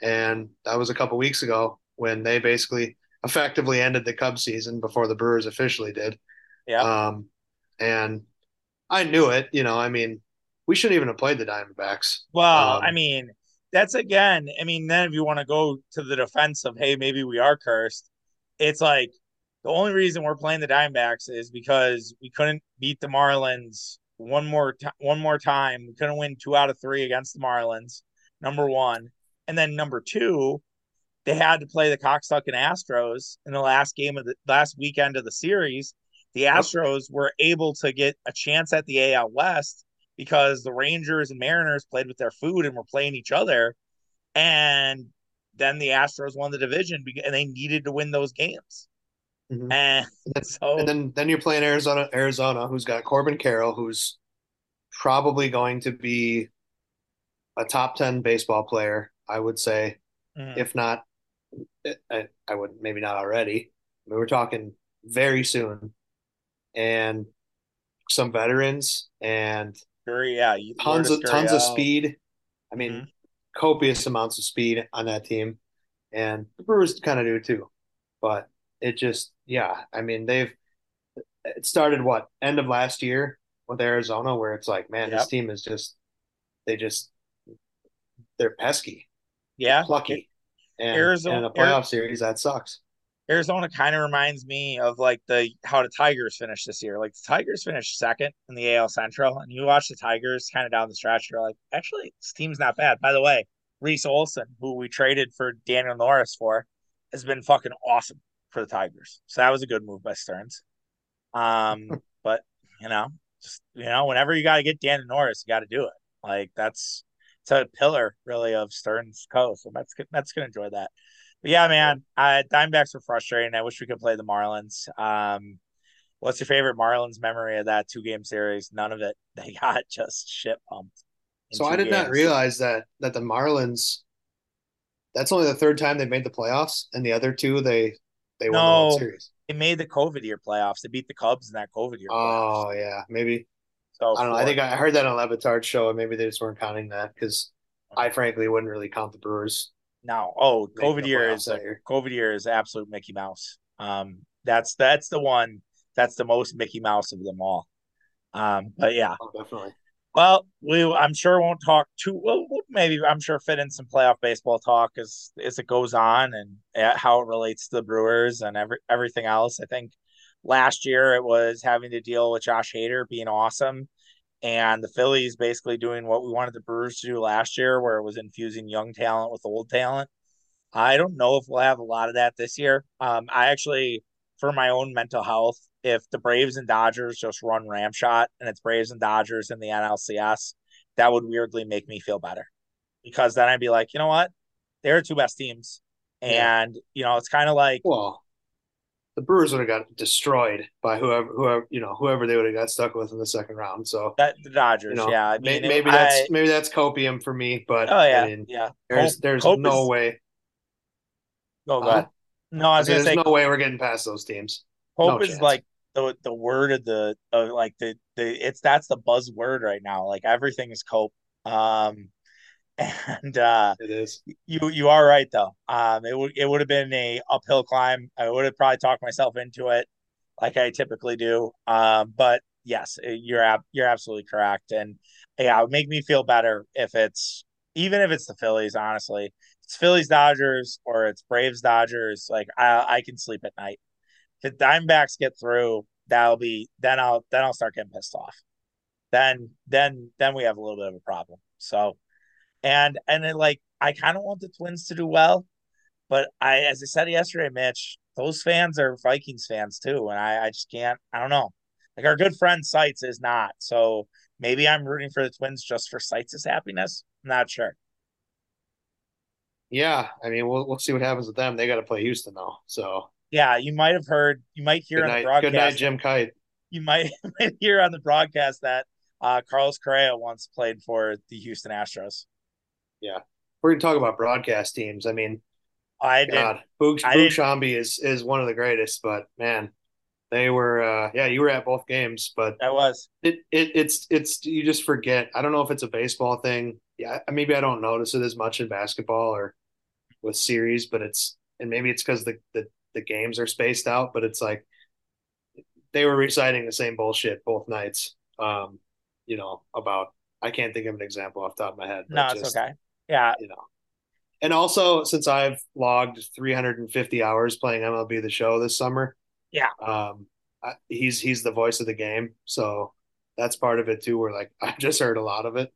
And that was a couple weeks ago when they basically effectively ended the Cubs season before the Brewers officially did. Yeah. Um, and I knew it. You know, I mean, we shouldn't even have played the Diamondbacks. Well, um, I mean, that's again, I mean, then if you want to go to the defense of, hey, maybe we are cursed, it's like the only reason we're playing the Diamondbacks is because we couldn't beat the Marlins one more time. One more time, we couldn't win two out of three against the Marlins. Number one, and then number two, they had to play the cocksucking Astros in the last game of the last weekend of the series. The Astros were able to get a chance at the AL West because the Rangers and Mariners played with their food and were playing each other. And then the Astros won the division and they needed to win those games. Mm-hmm. And, so, and then then you're playing Arizona, Arizona, who's got Corbin Carroll, who's probably going to be a top ten baseball player, I would say, mm. if not, I, I would maybe not already. We were talking very soon, and some veterans and yeah. Tons of tons of speed. I mean, mm-hmm. copious amounts of speed on that team, and the Brewers kind of do too. But it just, yeah. I mean, they've it started what end of last year with Arizona, where it's like, man, yep. this team is just they just they're pesky, yeah, plucky, and Arizona, in a playoff series that sucks. Arizona kind of reminds me of like the how the Tigers finished this year. Like the Tigers finished second in the AL Central, and you watch the Tigers kind of down the stretch. You're like, actually, this team's not bad. By the way, Reese Olson, who we traded for Daniel Norris for, has been fucking awesome for the Tigers. So that was a good move by Stearns. Um, but you know, just you know, whenever you got to get Daniel Norris, you got to do it. Like that's it's a pillar really of Stearns' co. So that's that's gonna enjoy that. But yeah, man, uh, Diamondbacks were frustrating. I wish we could play the Marlins. Um, what's your favorite Marlins memory of that two game series? None of it. They got just shit pumped. So I did games. not realize that that the Marlins. That's only the third time they've made the playoffs, and the other two they they won no, the World Series. They made the COVID year playoffs. They beat the Cubs in that COVID year. Oh yeah, maybe. So I don't know. I think I heard that on Le Batard's show, and maybe they just weren't counting that because I frankly wouldn't really count the Brewers no, oh, COVID year is COVID year is absolute Mickey Mouse. Um, that's that's the one that's the most Mickey Mouse of them all. Um, but yeah, oh, definitely. Well, we I'm sure won't talk too. Well, maybe I'm sure fit in some playoff baseball talk as as it goes on and uh, how it relates to the Brewers and every everything else. I think last year it was having to deal with Josh Hader being awesome and the Phillies basically doing what we wanted the Brewers to do last year, where it was infusing young talent with old talent. I don't know if we'll have a lot of that this year. Um, I actually, for my own mental health, if the Braves and Dodgers just run ramshot and it's Braves and Dodgers in the NLCS, that would weirdly make me feel better because then I'd be like, you know what, they're two best teams, and yeah. you know it's kind of like well, the Brewers would have got destroyed by whoever, whoever you know, whoever they would have got stuck with in the second round. So that the Dodgers, you know, yeah. I mean, maybe, it, that's maybe that's copium for me, but oh yeah, I mean, yeah. There's there's Cope no is, way. Oh uh, no, I was I there's say, no way we're getting past those teams. Hope no is chance. like the the word of the of like the the it's that's the buzzword right now. Like everything is cope. Um, and uh, it is. You you are right though. Um, it would it would have been a uphill climb. I would have probably talked myself into it, like I typically do. Um, but yes, you're ab- you're absolutely correct, and yeah, it would make me feel better if it's even if it's the Phillies. Honestly, it's Phillies Dodgers or it's Braves Dodgers. Like I I can sleep at night. If the Diamondbacks get through, that'll be then I'll then I'll start getting pissed off. Then then then we have a little bit of a problem. So and and then like I kind of want the Twins to do well, but I, as I said yesterday, Mitch, those fans are Vikings fans too, and I, I just can't. I don't know. Like our good friend Sites is not, so maybe I'm rooting for the Twins just for Sites' happiness. I'm not sure. Yeah, I mean, we'll we'll see what happens with them. They got to play Houston though. So Yeah, you might have heard, you might hear good on the night, good night, broadcast, Jim Kite. you might, might hear on the broadcast that uh, Carlos Correa once played for the Houston Astros. Yeah, we're gonna talk about broadcast teams. I mean, I. God, Boog, Boog is is one of the greatest, but man, they were. uh Yeah, you were at both games, but I was. it it it's it's you just forget. I don't know if it's a baseball thing. Yeah, maybe I don't notice it as much in basketball or with series, but it's and maybe it's because the, the the games are spaced out, but it's like they were reciting the same bullshit both nights. Um, you know, about I can't think of an example off the top of my head, No, it's just okay. Yeah, you know. And also, since I've logged 350 hours playing MLB The Show this summer, yeah, um, I, he's he's the voice of the game, so that's part of it too. Where like I've just heard a lot of it.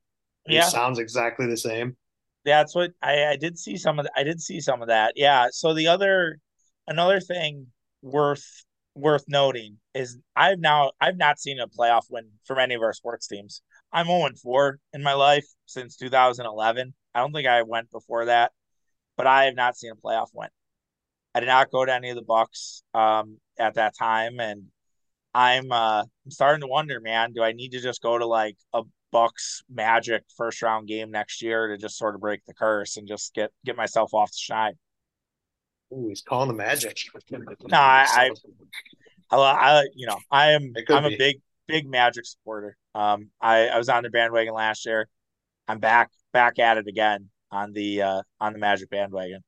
He yeah. sounds exactly the same. That's what I, I did see some of. The, I did see some of that. Yeah. So the other, another thing worth worth noting is I've now I've not seen a playoff win from any of our sports teams. I'm 0 4 in my life since 2011. I don't think I went before that, but I have not seen a playoff win. I did not go to any of the Bucks um, at that time, and I'm uh, I'm starting to wonder, man, do I need to just go to like a Bucks Magic first round game next year to just sort of break the curse and just get get myself off the shine? Ooh, he's calling the magic. No, I, I, I, you know, I am I'm a be. big big Magic supporter. Um, I I was on the bandwagon last year. I'm back back at it again on the uh on the Magic bandwagon.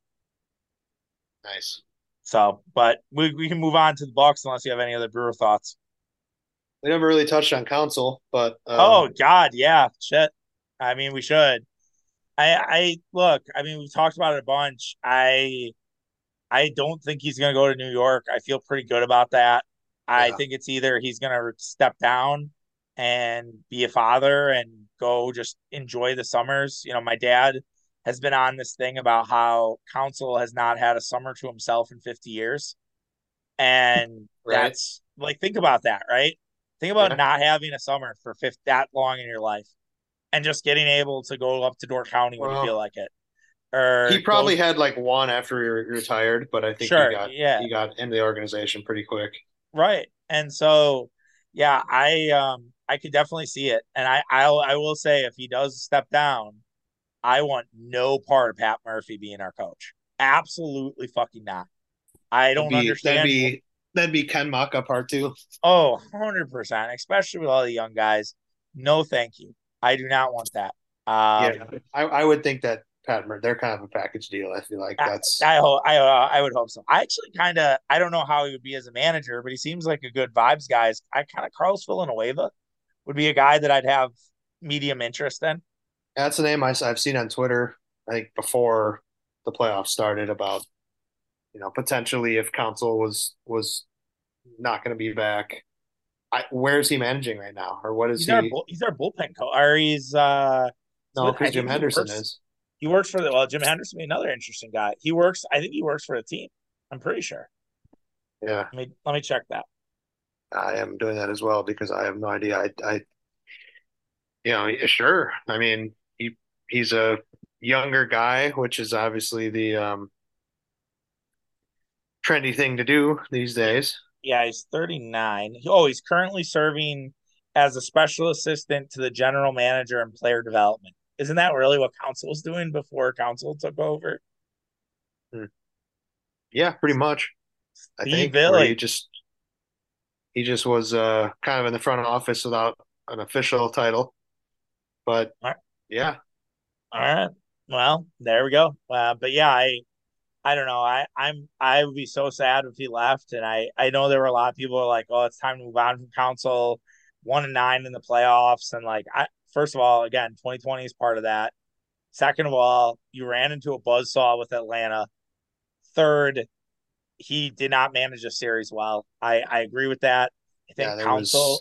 Nice. So, but we we can move on to the Bucks unless you have any other Brewer thoughts. We never really touched on Counsell, but Oh um, God, yeah, shit. I mean, we should. I I look. I mean, we've talked about it a bunch. I I don't think he's going to go to New York. I feel pretty good about that. I think it's either he's going to step down and be a father and go just enjoy the summers. You know, my dad has been on this thing about how Counsell has not had a summer to himself in 50 years. And right. that's like, think about that, right? Think about Yeah. not having a summer for 50, that long in your life and just getting able to go up to Door County when you feel like it he or go, probably had like one after he retired, but I think he sure, got yeah, he got into the organization pretty quick. Right. And so, yeah, I um I could definitely see it. And I I I will say if he does step down, I want no part of Pat Murphy being our coach. Absolutely fucking not. I That'd don't be that'd be that'd be Ken Macha part two. Oh, 100%, especially with all the young guys. No, thank you. I do not want that. Yeah, Um I, I would think that Pat Murphy, they're kind of a package deal. I feel like I that's I hope I uh, I would hope so. I actually kind of I don't know how he would be as a manager, but he seems like a good vibes guy. I kind of Carlos Villanueva would be a guy that I'd have medium interest in. that's a name I, I've seen on Twitter. I think before the playoffs started about you know potentially if Counsell was was not going to be back. I, where is he managing right now, or what is He's our he? bull, he's our bullpen coach, or he's uh, No, because Jim think he Henderson works. is. He works for the well, Jim Henderson, be another interesting guy. He works. I think he works for the team. I'm pretty sure. Yeah, Let me let me check that. I am doing that as well because I have no idea. I, I, you know, sure. I mean, he he's a younger guy, which is obviously the um, trendy thing to do these days. Yeah, he's 39. Oh, he's currently serving as a special assistant to the general manager and player development. Isn't that really what Counsell was doing before Counsell took over? Hmm. Yeah, pretty much. I Steve think Billy. just he just was uh, kind of in the front office without an official title, but All right. yeah, All right. Well, there we go. Uh, but yeah, I I don't know. I I'm I would be so sad if he left, and I I know there were a lot of people like, oh, it's time to move on from Counsell. One and nine in the playoffs, and like I first of all, again, 2020 is part of that. Second of all, you ran into a buzzsaw with Atlanta. Third, he did not manage a series well. I I agree with that. I yeah, think there Counsell.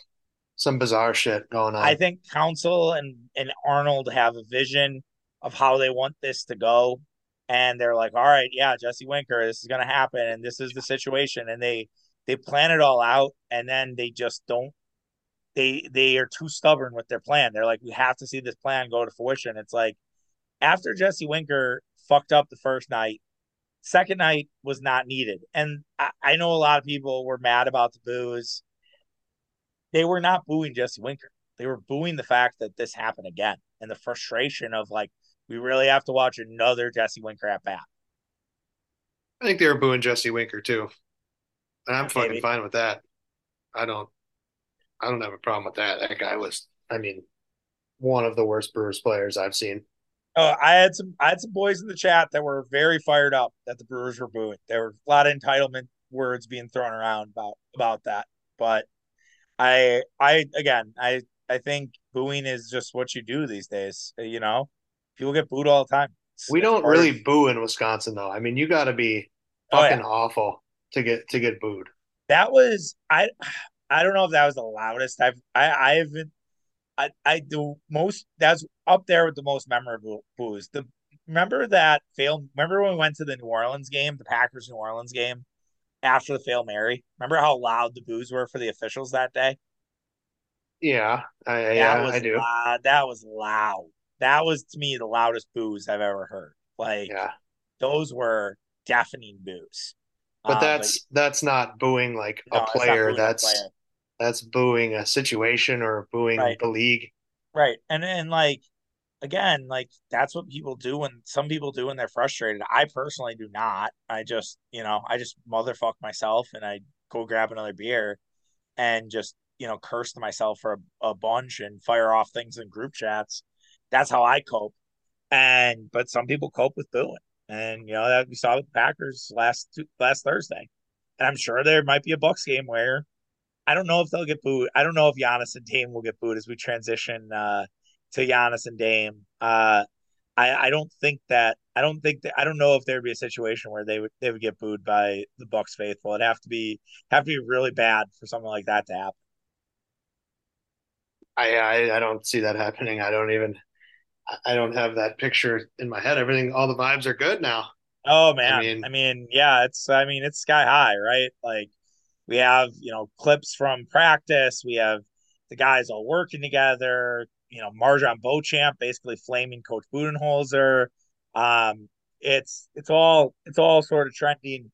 some bizarre shit going on. I think Counsell and and Arnold have a vision of how they want this to go, and they're like, all right, yeah, Jesse Winker, this is going to happen, and this is the situation, and they they plan it all out, and then they just don't. They they are too stubborn with their plan. They're like, we have to see this plan go to fruition. It's like after Jesse Winker fucked up the first night, second night was not needed. And I, I know a lot of people were mad about the boos. They were not booing Jesse Winker. They were booing the fact that this happened again and the frustration of like, we really have to watch another Jesse Winker at bat. I think they were booing Jesse Winker too. And I'm fucking fine with that. I don't I don't have a problem with that. That guy was I mean, one of the worst Brewers players I've seen. Oh, I had some I had some boys in the chat that were very fired up that the Brewers were booing. There were a lot of entitlement words being thrown around about about that. But I I again I I think booing is just what you do these days. You know, people get booed all the time. It's, we don't really of... boo in Wisconsin though. I mean, you got to be fucking oh, yeah. awful to get to get booed. That was I. I don't know if that was the loudest I've I I haven't I I do most that's up there with the most memorable boos. The remember that fail remember when we went to the New Orleans game, the Packers New Orleans game after the fail Mary? Remember how loud the boos were for the officials that day? Yeah, I, yeah, was I do. Loud. That was loud. That was to me the loudest boos I've ever heard. Like, yeah. those were deafening boos. But um, that's but, that's not booing like no, a player. That's a player. that's booing a situation or booing right. the league. Right, and and like again, like that's what people do when some people do when they're frustrated. I personally do not. I just you know I just motherfuck myself and I go grab another beer and just you know, curse to myself for a, a bunch and fire off things in group chats. That's how I cope. And but some people cope with booing, and you know that we saw the Packers last last Thursday. And I'm sure there might be a Bucks game where I don't know if they'll get booed. I don't know if Giannis and Dame will get booed as we transition uh, to Giannis and Dame. Uh, I, I don't think that I don't think that I don't know if there'd be a situation where they would they would get booed by the Bucks faithful. It'd have to be have to be really bad for something like that to happen. I, I I don't see that happening. I don't even I don't have that picture in my head. Everything, all the vibes are good now. Oh man, I mean, I mean, yeah, it's I mean it's sky high, right? Like we have you know clips from practice. We have the guys all working together. You know, MarJon Beauchamp basically flaming Coach Budenholzer. Um, it's it's all it's all sort of trending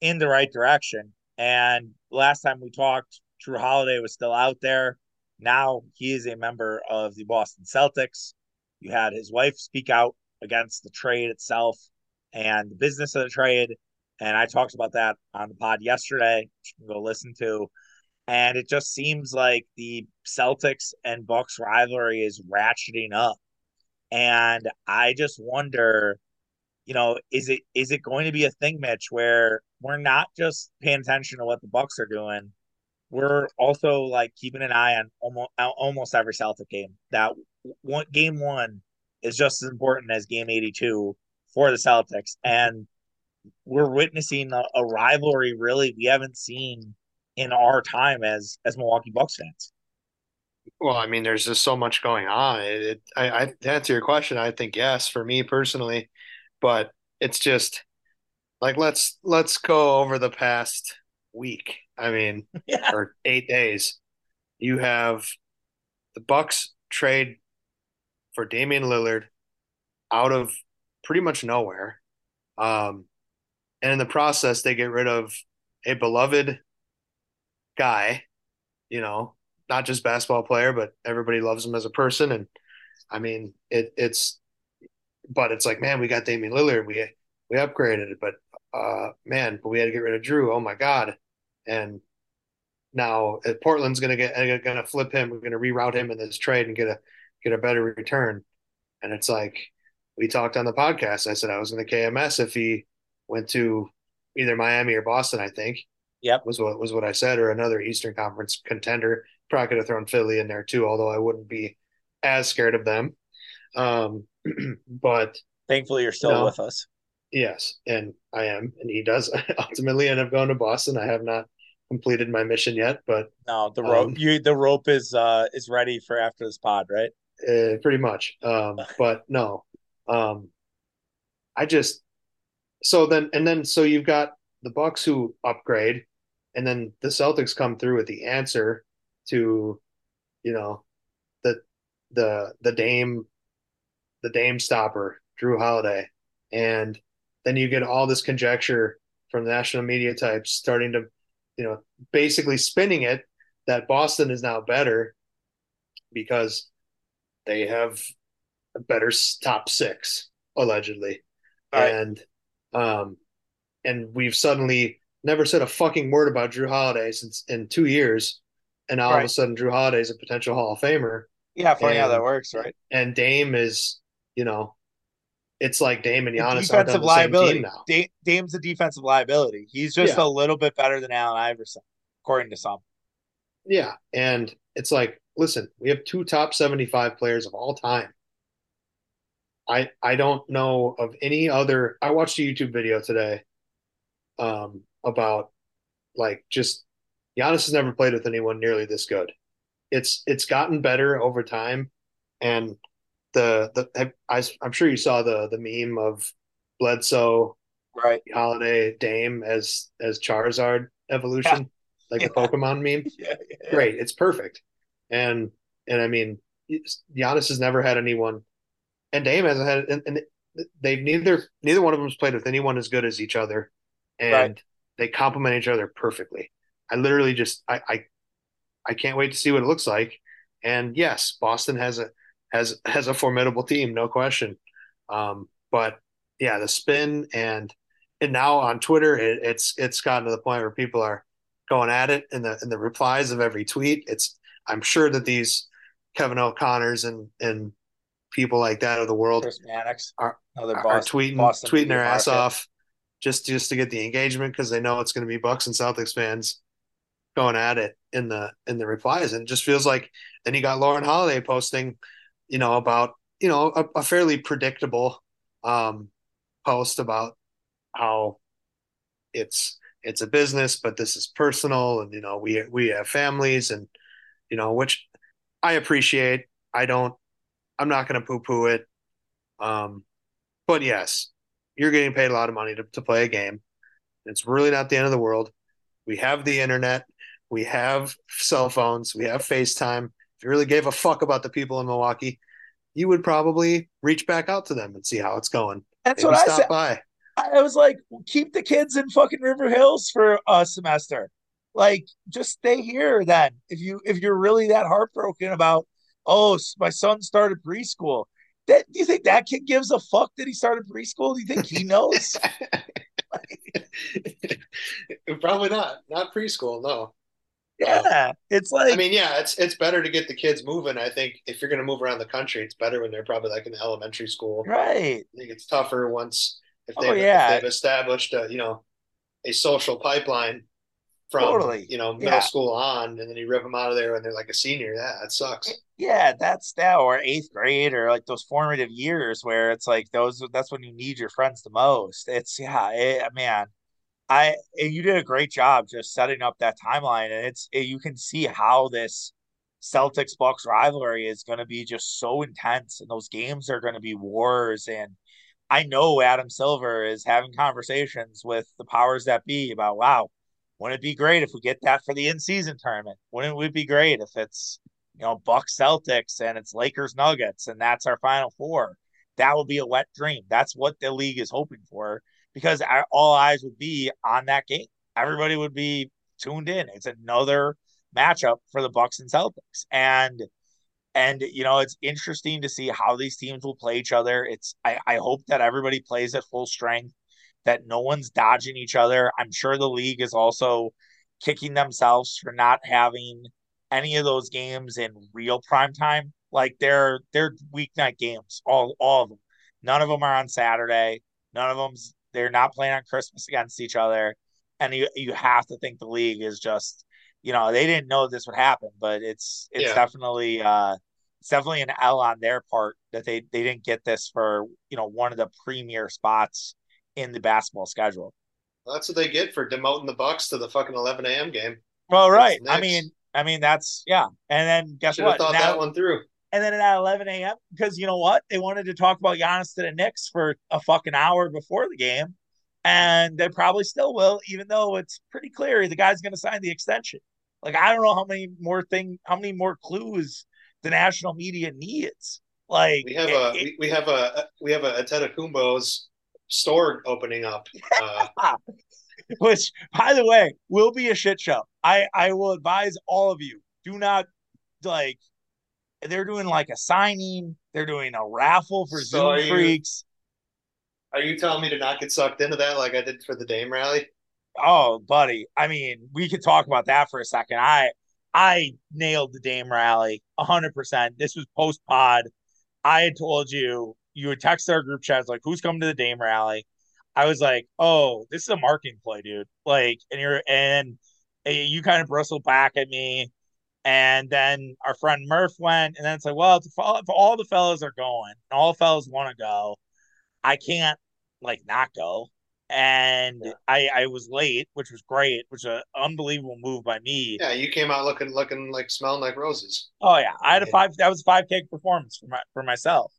in the right direction. And last time we talked, Jrue Holiday was still out there. Now he is a member of the Boston Celtics. You had his wife speak out against the trade itself and the business of the trade. And I talked about that on the pod yesterday, you can go listen to. And it just seems like the Celtics and Bucks rivalry is ratcheting up. And I just wonder, you know, is it is it going to be a thing, Mitch, where we're not just paying attention to what the Bucks are doing, we're also like keeping an eye on almost almost every Celtic game. That one game one is just as important as game 82 for the Celtics, and we're witnessing a, a rivalry really we haven't seen in our time as as Milwaukee Bucks fans. Well, I mean, there's just so much going on. It, it, I, I to answer your question, I think yes for me personally, but it's just like let's let's go over the past week. I mean, yeah. or eight days. You have the Bucks trade for Damian Lillard out of pretty much nowhere. Um, and in the process, they get rid of a beloved guy, you know, not just basketball player, but everybody loves him as a person. And I mean, it, it's, but it's like, man, we got Damian Lillard. We, we upgraded it, but, uh, man, but we had to get rid of Jrue. Oh my God and now uh, Portland's to get uh, to flip him. We're to reroute him in this trade and get a get a better return. And it's like we talked on the podcast. I said I was in the KMS if he went to either Miami or Boston. I think. Yep. Was what was what I said, or another Eastern Conference contender. Probably could have thrown Philly in there too, although I wouldn't be as scared of them. Um, but thankfully, you're still with us. Yes, and I am, and he does ultimately end up going to Boston. I have not completed my mission yet, but no, the rope um, you the rope is uh is ready for after this pod, right? Uh, pretty much. Um, but no, um, I just so then and then so you've got the Bucks who upgrade, and then the Celtics come through with the answer to, you know, the the the Dame the Dame stopper, Jrue Holiday, and then you get all this conjecture from the national media types starting to, you know, basically spinning it that Boston is now better because they have a better top six allegedly, right. and um, and we've suddenly never said a fucking word about Jrue Holiday since in two years, and right. all of a sudden Jrue Holiday is a potential Hall of Famer. Yeah, funny and, how that works, right? And Dame is, you know, it's like Dame and Giannis are defensive liability. now. Dame's a defensive liability. He's just yeah. a little bit better than Allen Iverson, according to some. Yeah, and it's like, listen, we have two top seventy-five players of all time. I I don't know of any other. I watched a YouTube video today, um, about like just Giannis has never played with anyone nearly this good. It's it's gotten better over time, and the the I, I'm sure you saw the the meme of Bledsoe, right, Holiday, Dame as as Charizard evolution, yeah. like yeah. the Pokemon meme. Yeah, Great, it's perfect, and and I mean, Giannis has never had anyone, and Dame hasn't had, and, and they've neither neither one of them's played with anyone as good as each other, and right. They complement each other perfectly. I literally just I, I I can't wait to see what it looks like. And yes, Boston has a has has a formidable team, no question. Um, but yeah, the spin and and now on Twitter, it, it's it's gotten to the point where people are going at it in the in the replies of every tweet. It's I'm sure that these Kevin O'Connors and and people like that of the world are, are, Boston, are tweeting Boston tweeting their ass off just just to get the engagement because they know it's going to be Bucks and Celtics fans going at it in the in the replies, and it just feels like. Then you got Lauren Holiday posting, you know, about you know a, a fairly predictable um, post about how it's it's a business, but this is personal, and you know we we have families, and you know which I appreciate. I don't. I'm not going to poo poo it. Um, but yes, you're getting paid a lot of money to, to play a game. It's really not the end of the world. We have the internet. We have cell phones. We have FaceTime. If you really gave a fuck about the people in Milwaukee, you would probably reach back out to them and see how it's going. That's Maybe what I said. By. I was like, keep the kids in fucking River Hills for a semester. Like, just stay here then. If you if you're really that heartbroken about, oh, my son started preschool. That do you think that kid gives a fuck that he started preschool? Do you think he knows? Probably not. Not preschool, no. Yeah, uh, it's like I mean, yeah, it's it's better to get the kids moving. I think if you're going to move around the country, it's better when they're probably like in the elementary school. Right. I think it's tougher once if oh, they've, oh, yeah. if they've established a you know a social pipeline from totally. you know middle yeah. school on, and then you rip them out of there when they're like a senior. Yeah, that sucks. Yeah, that's that or eighth grade or like those formative years where it's like those. That's when you need your friends the most. It's yeah, it, uh, man. I you did a great job just setting up that timeline, and it's it, you can see how this Celtics Bucks rivalry is going to be just so intense, and those games are going to be wars. And I know Adam Silver is having conversations with the powers that be about, wow, wouldn't it be great if we get that for the in season tournament? Wouldn't it be great if it's you know Bucks Celtics and it's Lakers Nuggets and that's our final four? That would be a wet dream. That's what the league is hoping for because all eyes would be on that game. Everybody would be tuned in. It's another matchup for the Bucks and Celtics. And and you know, it's interesting to see how these teams will play each other. It's I, I hope that everybody plays at full strength, that no one's dodging each other. I'm sure the league is also kicking themselves for not having any of those games in real prime time. Like they're they're weeknight games, all all of them. None of them are on Saturday. None of them's they're not playing on Christmas against each other, and you you have to think the league is just you know they didn't know this would happen, but it's it's yeah. definitely uh it's definitely an L on their part that they they didn't get this for you know one of the premier spots in the basketball schedule. Well, that's what they get for demoting the Bucks to the fucking 11 a.m. game. Well, right. I mean, I mean that's yeah. And then guess Should what? Thought now, that one through and then at 11 a.m. because you know what? They wanted to talk about Giannis to the Knicks for a fucking hour before the game, and they probably still will, even though it's pretty clear the guy's going to sign the extension. Like I don't know how many more thing, how many more clues the national media needs. Like we have it, a it, we, have a we have a Antetokounmpo's store opening up. Uh, which by the way will be a shit show. I I will advise all of you do not like they're doing like a signing, they're doing a raffle for so Zoom freaks. Are you telling me to not get sucked into that like I did for the Dame rally? Oh, buddy. I mean, we could talk about that for a second. I I nailed the Dame rally 100%. This was post pod. I had told you, you would text our group chats like, who's coming to the Dame rally? I was like, oh, this is a marketing play, dude. Like, and you're, and eh, you kind of bristled back at me. And then our friend Murph went, and then it's like, well, if all the fellows are going, and all the fellas want to go, I can't like not go and yeah. I I was late, which was great, which was an unbelievable move by me. Yeah, you came out looking looking like smelling like roses. Oh yeah, I had a five. That was a five k performance for my for myself.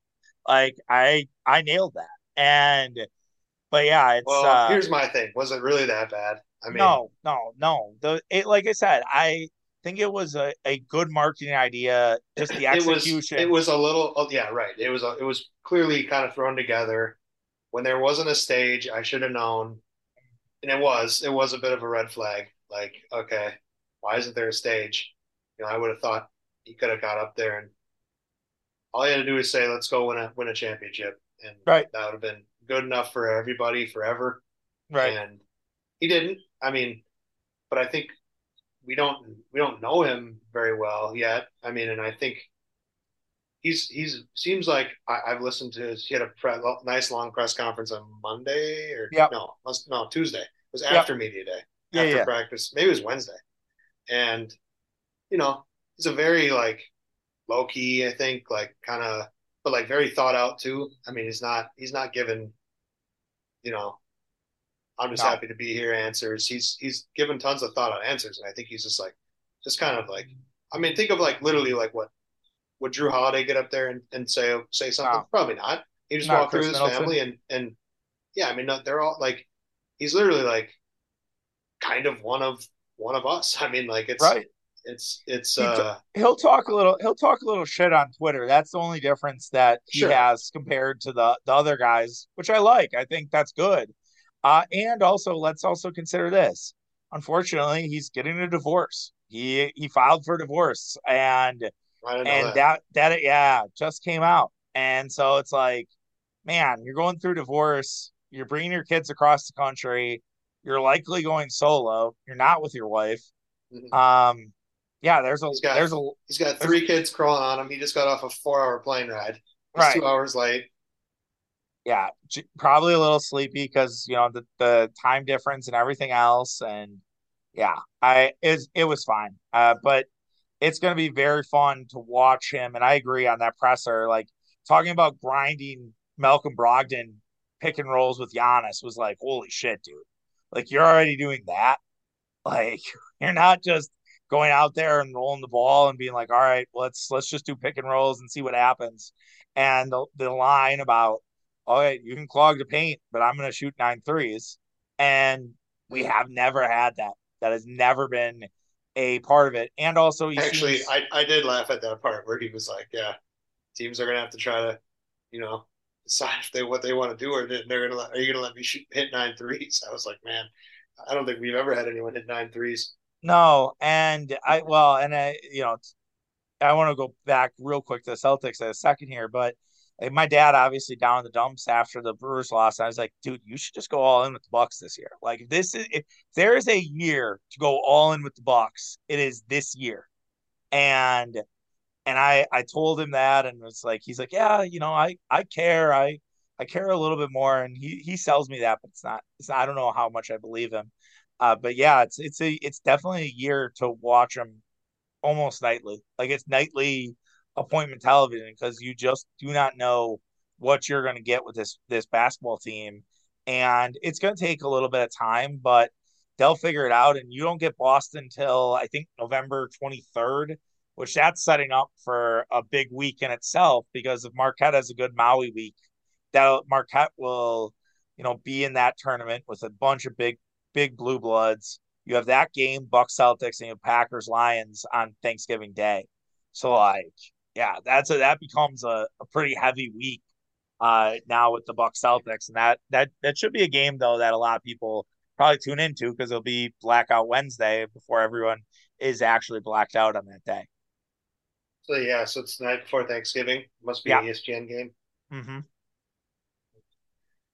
Like I I nailed that, and but yeah, it's. Well, uh, here's my thing: was it really that bad? I mean, no, no, no. The it like I said, I think it was a, a good marketing idea. Just the execution. It was, it was a little. Oh, yeah, right. It was a, it was clearly kind of thrown together when there wasn't a stage, I should have known. And it was, it was a bit of a red flag. Like, okay, why isn't there a stage? You know, I would have thought he could have got up there and all he had to do is say, let's go win a win a championship. And right. that would have been good enough for everybody forever. Right. And he didn't. I mean, but I think we don't we don't know him very well yet. I mean, and I think he's he's seems like I, have listened to his. He had a pre, nice long press conference on Monday or yep. no, no Tuesday. It was after yep. media day, yeah, after yeah. practice. Maybe it was Wednesday, and you know he's a very like low key. I think like kind of, but like very thought out too. I mean, he's not he's not given, you know. I'm just no. happy to be here. Answers. He's he's given tons of thought on answers, and I think he's just like, just kind of like. I mean, think of like literally like what would Jrue Holiday get up there and, and say say something? No. Probably not. He just walk through his Middleton. family and and yeah, I mean they're all like he's literally like kind of one of one of us. I mean like it's right. It's it's uh he'll talk a little he'll talk a little shit on Twitter. That's the only difference that he sure. has compared to the the other guys, which I like. I think that's good. Uh and also let's also consider this. Unfortunately, he's getting a divorce. He he filed for divorce and and that. that that yeah just came out, and so it's like, man, you're going through divorce, you're bringing your kids across the country, you're likely going solo, you're not with your wife. Mm-hmm. Um, yeah, there's a he's got, there's a he's got three kids crawling on him. He just got off a four hour plane ride. Right. two hours late. Yeah, probably a little sleepy because you know the the time difference and everything else, and yeah, I is it was fine. Uh, but it's going to be very fun to watch him. And I agree on that presser. Like talking about grinding Malcolm Brogdon pick and rolls with Giannis was like, holy shit, dude. Like you're already doing that. Like you're not just going out there and rolling the ball and being like, all right, let's let's just do pick and rolls and see what happens. And the, the line about, all right, you can clog the paint, but I'm going to shoot nine threes. And we have never had that. That has never been a part of it. And also, actually, seems... I, I did laugh at that part where he was like, "Yeah, teams are gonna have to try to, you know, decide if they what they want to do, or they're gonna let, are you gonna let me shoot hit nine threes? I was like, man, I don't think we've ever had anyone hit nine threes. No, and I well, and I you know, I want to go back real quick to the Celtics a second here, but like my dad obviously down in the dumps after the Brewers loss. I was like, dude, you should just go all in with the Bucks this year. Like this is if there is a year to go all in with the Bucks, it is this year. And and I I told him that and it's like he's like, Yeah, you know, I I care. I I care a little bit more and he he sells me that, but it's not it's not, I don't know how much I believe him. Uh but yeah, it's it's a it's definitely a year to watch them almost nightly. Like it's nightly appointment television because you just do not know what you're going to get with this this basketball team and it's going to take a little bit of time but they'll figure it out and you don't get boston until i think november 23rd which that's setting up for a big week in itself because if marquette has a good maui week that marquette will you know be in that tournament with a bunch of big big blue bloods you have that game buck celtics and you have packers lions on thanksgiving day so like yeah, that's a that becomes a, a pretty heavy week uh now with the Buck Celtics, and that that that should be a game though that a lot of people probably tune into because it'll be blackout Wednesday before everyone is actually blacked out on that day. So yeah, so it's the night before Thanksgiving. Must be yeah. an ESPN game. Mm-hmm.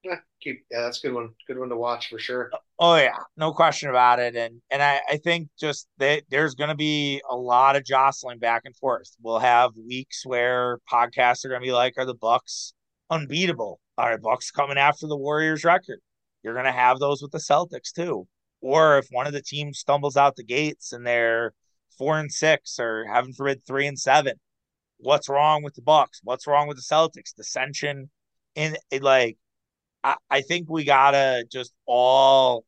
Yeah, keep yeah, that's a good one. Good one to watch for sure. Oh, oh yeah, no question about it. And and I, I think just that there's gonna be a lot of jostling back and forth. We'll have weeks where podcasts are gonna be like, are the Bucks unbeatable? Are the Bucks coming after the Warriors record? You're gonna have those with the Celtics too. Or if one of the teams stumbles out the gates and they're four and six or heaven forbid three and seven, what's wrong with the Bucks? What's wrong with the Celtics? Dissension in like I, I think we gotta just all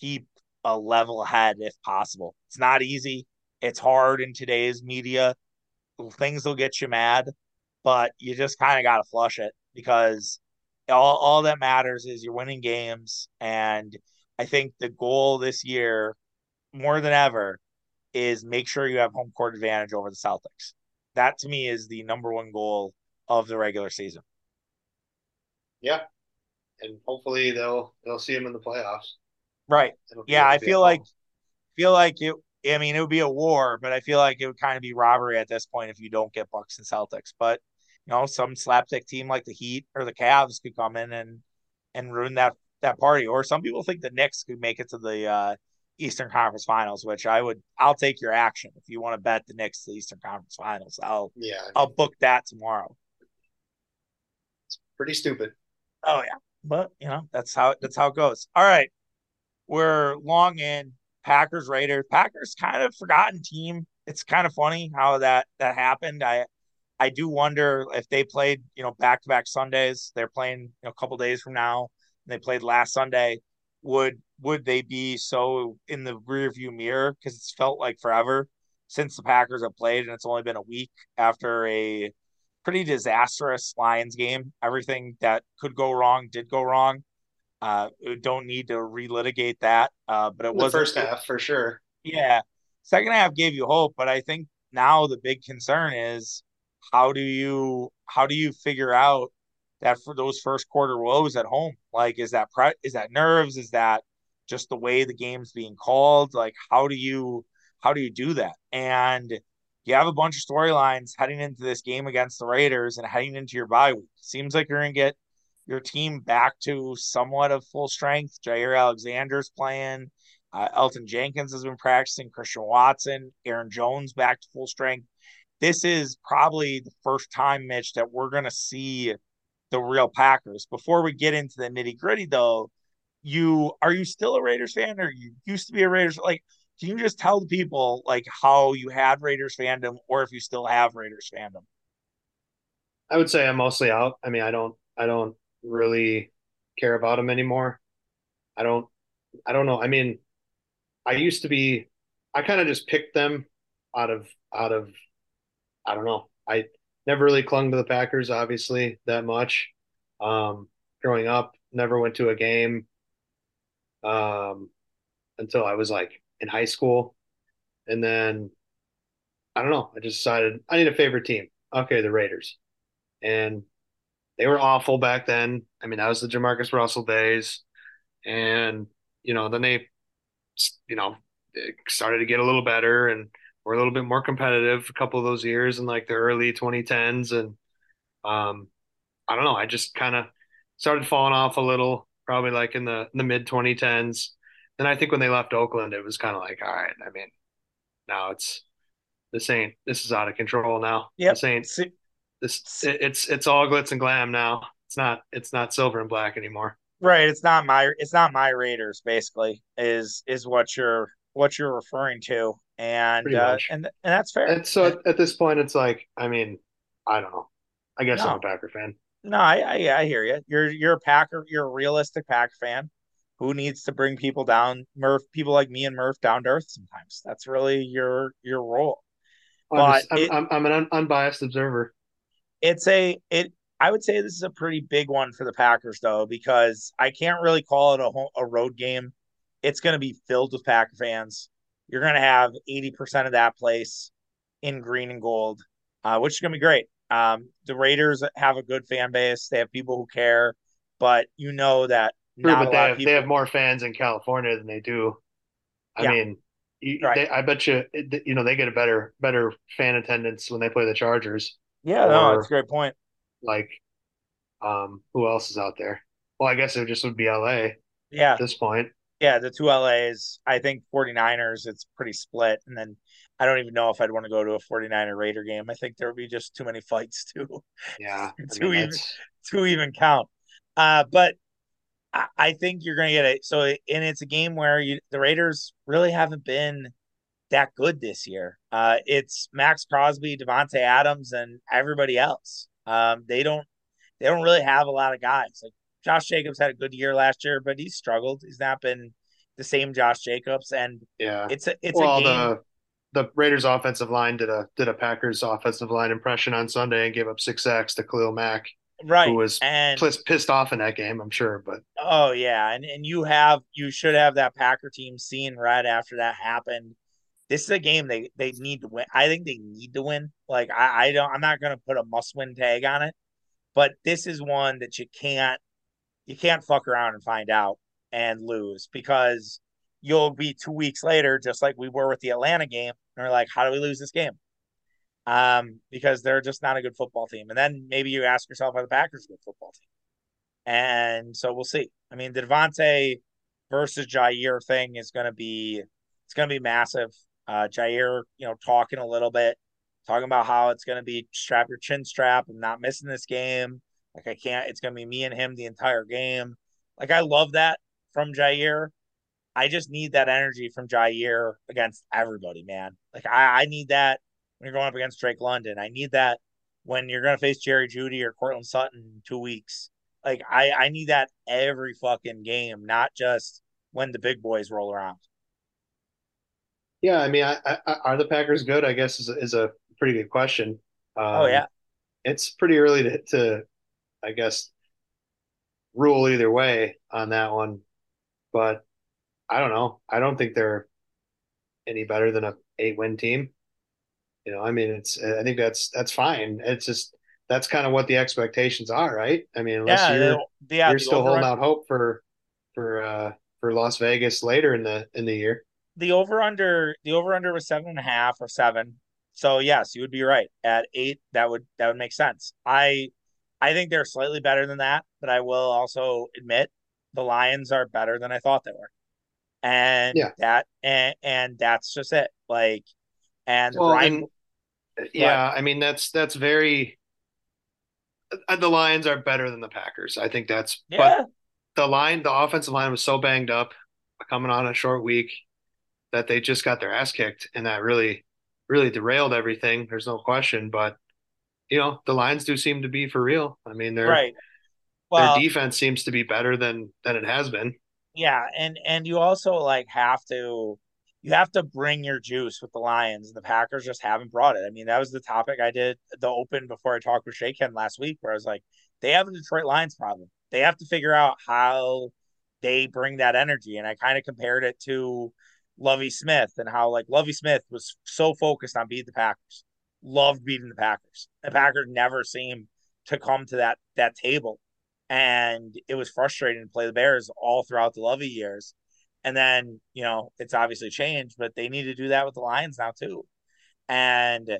keep a level head if possible. It's not easy. It's hard in today's media. Things will get you mad, but you just kind of got to flush it because all, all that matters is you're winning games. And I think the goal this year, more than ever, is make sure you have home court advantage over the Celtics. That to me is the number one goal of the regular season. Yeah, and hopefully they'll they'll see him in the playoffs. Right. Yeah, I feel like feel like it. I mean, it would be a war, but I feel like it would kind of be robbery at this point if you don't get Bucks and Celtics. But you know, some slapstick team like the Heat or the Cavs could come in and and ruin that that party. Or some people think the Knicks could make it to the uh, Eastern Conference Finals, which I would. I'll take your action if you want to bet the Knicks the Eastern Conference Finals. I'll yeah. I'll book that tomorrow. It's pretty stupid. Oh yeah but you know that's how that's how it goes. All right, we're long in Packers Raiders. Packers kind of forgotten team. It's kind of funny how that that happened. I I do wonder if they played you know back to back Sundays. They're playing you know, a couple days from now. They played last Sunday. Would would they be so in the rearview mirror because it's felt like forever since the Packers have played, and it's only been a week after a pretty disastrous Lions game. Everything that could go wrong did go wrong. Uh, don't need to relitigate that. Uh, but it was first half for sure. Yeah, second half gave you hope, but I think now the big concern is how do you how do you figure out that for those first quarter woes at home? Like, is that pre- is that nerves? Is that just the way the game's being called? Like, how do you how do you do that? And you have a bunch of storylines heading into this game against the Raiders and heading into your bye week. Seems like you're going to get your team back to somewhat of full strength. Jaire Alexander's playing. Uh, Elgton Jenkins has been practicing. Christian Watson, Aaron Jones back to full strength. This is probably the first time, Mitch, that we're going to see the real Packers. Before we get into the nitty gritty, though, you are you still a Raiders fan or you used to be a Raiders? Like, can you just tell the people like how you had Raiders fandom or if you still have Raiders fandom? I would say I'm mostly out. I mean, I don't I don't really care about them anymore. I don't I don't know. I mean, I used to be I kind of just picked them out of out of I don't know. I never really clung to the Packers obviously that much. Um growing up, never went to a game um until I was like in high school. And then I don't know, I just decided I need a favorite team. Okay, the Raiders. And they were awful back then. I mean, that was the Jamarcus Russell days. And, you know, then they, you know, started to get a little better and were a little bit more competitive a couple of those years in like the early 2010s. And um, I don't know, I just kind of started falling off a little, probably like in the, in the mid 2010s. And I think when they left Oakland, it was kind of like, all right, I mean, now it's this ain't this is out of control now. Yeah, this ain't this it, it's it's all glitz and glam now. It's not it's not silver and black anymore. Right. It's not my it's not my Raiders. Basically, is is what you're what you're referring to, and uh, and and that's fair. And so at, at, this point, it's like, I mean, I don't know. I guess no. I'm a Packer fan. No, I, I I hear you. You're you're a Packer. You're a realistic Packer fan who needs to bring people down, Murph, people like me and Murph down to earth sometimes. That's really your your role. I'm but I'm, it, I'm, I'm, an un, unbiased observer. It's a it. I would say this is a pretty big one for the Packers though, because I can't really call it a home, a road game. It's going to be filled with Packer fans. You're going to have 80% of that place in green and gold. uh, which is going to be great. Um, the Raiders have a good fan base. They have people who care, but you know that True, but they have, people... they have more fans in California than they do. I yeah. mean, you, right. they, I bet you, you know, they get a better better fan attendance when they play the Chargers. Yeah, or, no, that's a great point. Like, um, who else is out there? Well, I guess it just would be LA. Yeah. At this point. Yeah, the two LAs. I think 49ers, it's pretty split. And then I don't even know if I'd want to go to a 49er Raider game. I think there would be just too many fights to yeah to mean, even to even count. Uh, but I, I think you're going to get it. So, and it's a game where you the Raiders really haven't been that good this year. Uh, it's Maxx Crosby, Davante Adams, and everybody else. Um, they don't they don't really have a lot of guys. Like Josh Jacobs had a good year last year, but he's struggled. He's not been the same Josh Jacobs, and yeah, it's a it's well, a game. The, the Raiders offensive line did a did a Packers offensive line impression on Sunday and gave up six sacks to Khalil Mack, right? Who was and, pissed, pissed off in that game, I'm sure. But oh yeah, and and you have you should have that Packer team seeing right after that happened. This is a game they they need to win. I think they need to win. Like I, I don't. I'm not going to put a must win tag on it, but this is one that you can't you can't fuck around and find out and lose because you'll be two weeks later, just like we were with the Atlanta game, and we're like, how do we lose this game? Um, because they're just not a good football team. And then maybe you ask yourself, are the Packers a good football team? And so we'll see. I mean, the Davante versus Jaire thing is going to be it's going to be massive. Uh, Jaire, you know, talking a little bit, talking about how it's going to be strap your chin strap. I'm not missing this game. Like I can't. It's gonna be me and him the entire game. Like I love that from Jaire. I just need that energy from Jaire against everybody, man. Like I, I need that when you're going up against Drake London. I need that when you're gonna face Jerry Jeudy or Courtland Sutton in two weeks. Like I, I need that every fucking game, not just when the big boys roll around. Yeah, I mean, I, I, are the Packers good? I guess is a, is a pretty good question. Um, oh yeah, it's pretty early to, to I guess, rule either way on that one. But I don't know. I don't think they're any better than a eight win team. You know, I mean, it's I think that's that's fine. It's just that's kind of what the expectations are, right? I mean, unless yeah, you're yeah, you're still holding out hope for for uh for Las Vegas later in the in the year. The over under the over under was seven and a half or seven. So yes, you would be right. At eight, that would that would make sense. I I think they're slightly better than that, but I will also admit the Lions are better than I thought they were. And yeah. that and and that's just it. Like and well, Brian, and, yeah, but, I mean that's that's very uh, the Lions are better than the Packers. I think that's yeah. but the line the offensive line was so banged up coming on a short week that they just got their ass kicked and that really really derailed everything. There's no question, but you know, the Lions do seem to be for real. I mean, they're right. Well, their defense seems to be better than than it has been. Yeah, and and you also like have to you have to bring your juice with the Lions. The Packers just haven't brought it. I mean, that was the topic I did the open before I talked with Shaken last week, where I was like, they have a Detroit Lions problem. They have to figure out how they bring that energy. And I kind of compared it to Lovie Smith and how like Lovie Smith was so focused on beating the Packers loved beating the Packers. The Packers never seemed to come to that that table. And it was frustrating to play the Bears all throughout the Lovie years. And then, you know, it's obviously changed, but they need to do that with the Lions now too. And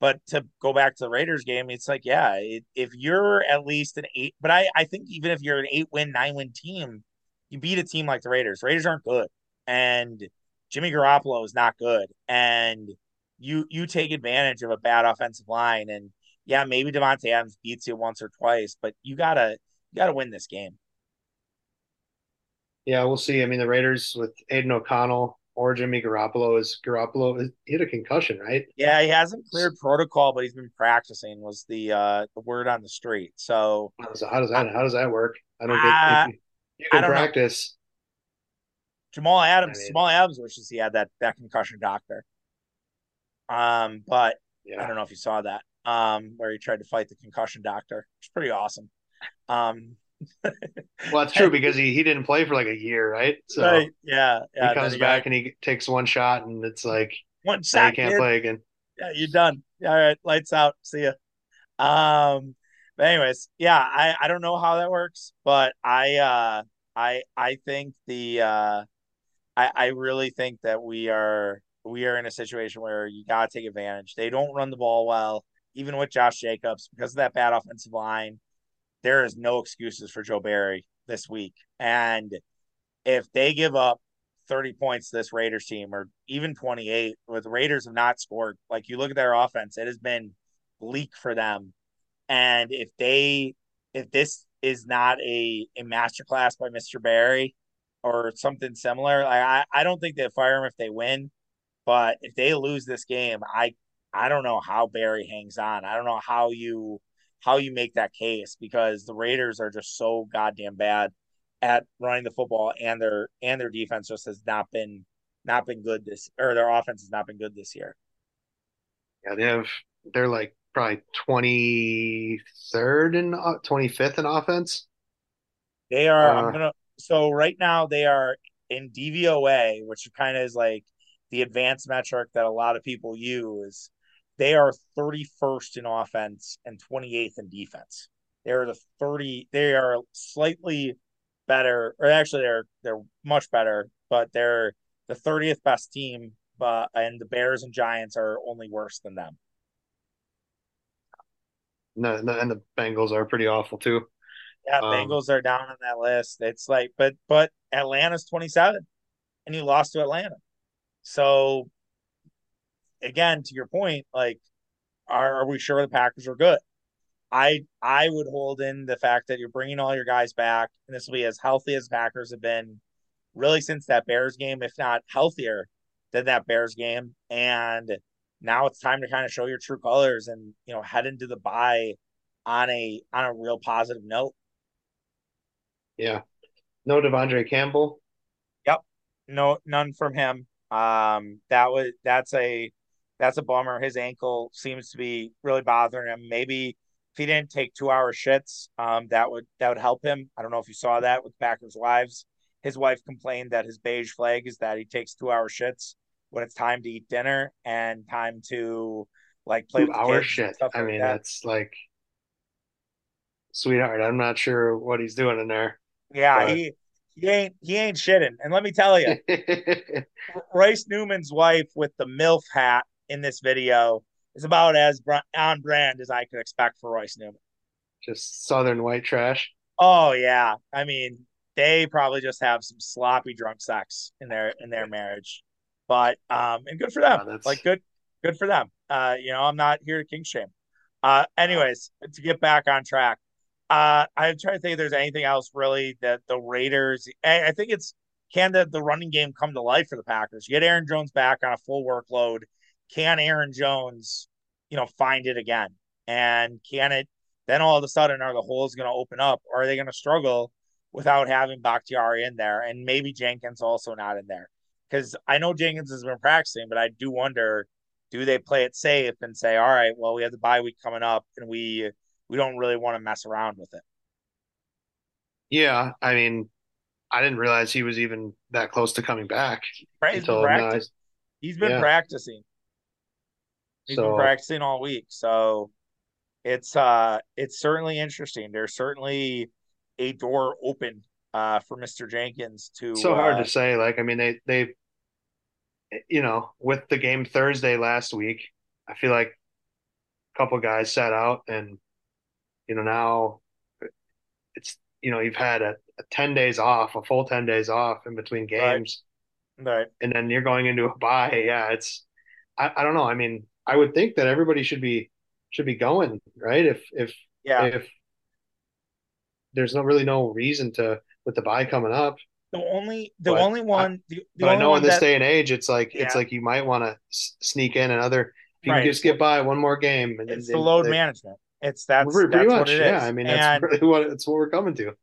but to go back to the Raiders game, it's like, yeah, it, if you're at least an eight, but I, I think even if you're an eight win, nine win team, you beat a team like the Raiders. Raiders aren't good. And Jimmy Garoppolo is not good. And you you take advantage of a bad offensive line and yeah, maybe Davante Adams beats you once or twice, but you gotta you gotta win this game. Yeah, we'll see. I mean, the Raiders with Aidan O'Connell or Jimmy Garoppolo is Garoppolo he had a concussion, right? Yeah, he hasn't cleared protocol, but he's been practicing. Was the uh the word on the street? So how does, how does that how does that work? I don't get. Uh, you, you can practice. Know. Jamal Adams. I mean, Jamal Adams wishes he had that that concussion doctor. Um, but yeah. I don't know if you saw that. Um, where he tried to fight the concussion doctor. It's pretty awesome. Um, well, it's true because he, he didn't play for like a year, right? So right. yeah, yeah. He comes back got, and he takes one shot, and it's like one shot. He can't play again. yeah, you're done. All right, lights out. See ya. Um, but anyways, yeah, I I don't know how that works, but I uh I I think the uh I I really think that we are we are in a situation where you gotta take advantage. They don't run the ball well, even with Josh Jacobs because of that bad offensive line. There is no excuses for Joe Barry this week, and if they give up 30 points to this Raiders team or even 28, with Raiders have not scored, like you look at their offense, it has been bleak for them. And if they if this is not a a masterclass by Mr. Barry or something similar, I I don't think they fire him if they win. But if they lose this game, I I don't know how Barry hangs on. I don't know how you how you make that case because the Raiders are just so goddamn bad at running the football and their and their defense just has not been not been good this or their offense has not been good this year. Yeah, they have they're like probably 23rd and 25th in offense. They are uh, I'm going to so right now they are in DVOA, which kind of is like the advanced metric that a lot of people use. They are 31st in offense and 28th in defense. They're the 30 they are slightly better, or actually they're they're much better, but they're the 30th best team. But and the Bears and Giants are only worse than them. No, no and the Bengals are pretty awful too. Yeah, um, Bengals are down on that list. It's like, but but Atlanta's 27, and you lost to Atlanta. So again, to your point, like, are, are we sure the Packers are good? I I would hold in the fact that you're bringing all your guys back, and this will be as healthy as Packers have been really since that Bears game, if not healthier than that Bears game. And now it's time to kind of show your true colors and you know head into the bye on a on a real positive note. Yeah. No De'Vondre Campbell. Yep. No none from him. Um that was that's a that's a bummer. His ankle seems to be really bothering him. Maybe if he didn't take two hour shits, um, that would that would help him. I don't know if you saw that with Packers wives. His wife complained that his beige flag is that he takes two hour shits when it's time to eat dinner and time to like play two hour shit. I mean, that. that's like sweetheart. I'm not sure what he's doing in there. Yeah, but... he he ain't he ain't shitting. And let me tell you, Royce Newman's wife with the MILF hat in this video is about as on brand as I could expect for Royce Newman. Just southern white trash. Oh yeah, I mean they probably just have some sloppy drunk sex in their in their marriage, but um and good for them. Like good good for them. Uh, you know, I'm not here to king shame. Uh, anyways, to get back on track, uh, I'm trying to think if there's anything else really that the Raiders. I, think it's can the, the running game come to life for the Packers? You get Aaron Jones back on a full workload can Aaron Jones, you know, find it again? And can it then all of a sudden are the holes going to open up or are they going to struggle without having Bakhtiari in there and maybe Jenkins also not in there? Because I know Jenkins has been practicing, but I do wonder do they play it safe and say, all right, well, we have the bye week coming up and we we don't really want to mess around with it. Yeah, I mean, I didn't realize he was even that close to coming back. Right, he's been, uh, practicing. he's been yeah. practicing. He's so, been practicing all week, so it's uh it's certainly interesting. There's certainly a door open uh for Mr. Jenkins to. So hard uh, to say. Like I mean, they they, you know, with the game Thursday last week, I feel like a couple guys sat out, and you know now it's you know you've had a, a 10 days off a full 10 days off in between games right. right. and then you're going into a bye yeah it's I, I don't know i mean I would think that everybody should be should be going right. If if yeah if there's no really no reason to with the buy coming up. The only the but only one. I, the, the but I know in this that, day and age, it's like yeah. it's like you might want to sneak in another. If you right. can just get by one more game, and it's and, the load management. It's that's pretty that's much yeah. I mean, that's and really what it's what we're coming to.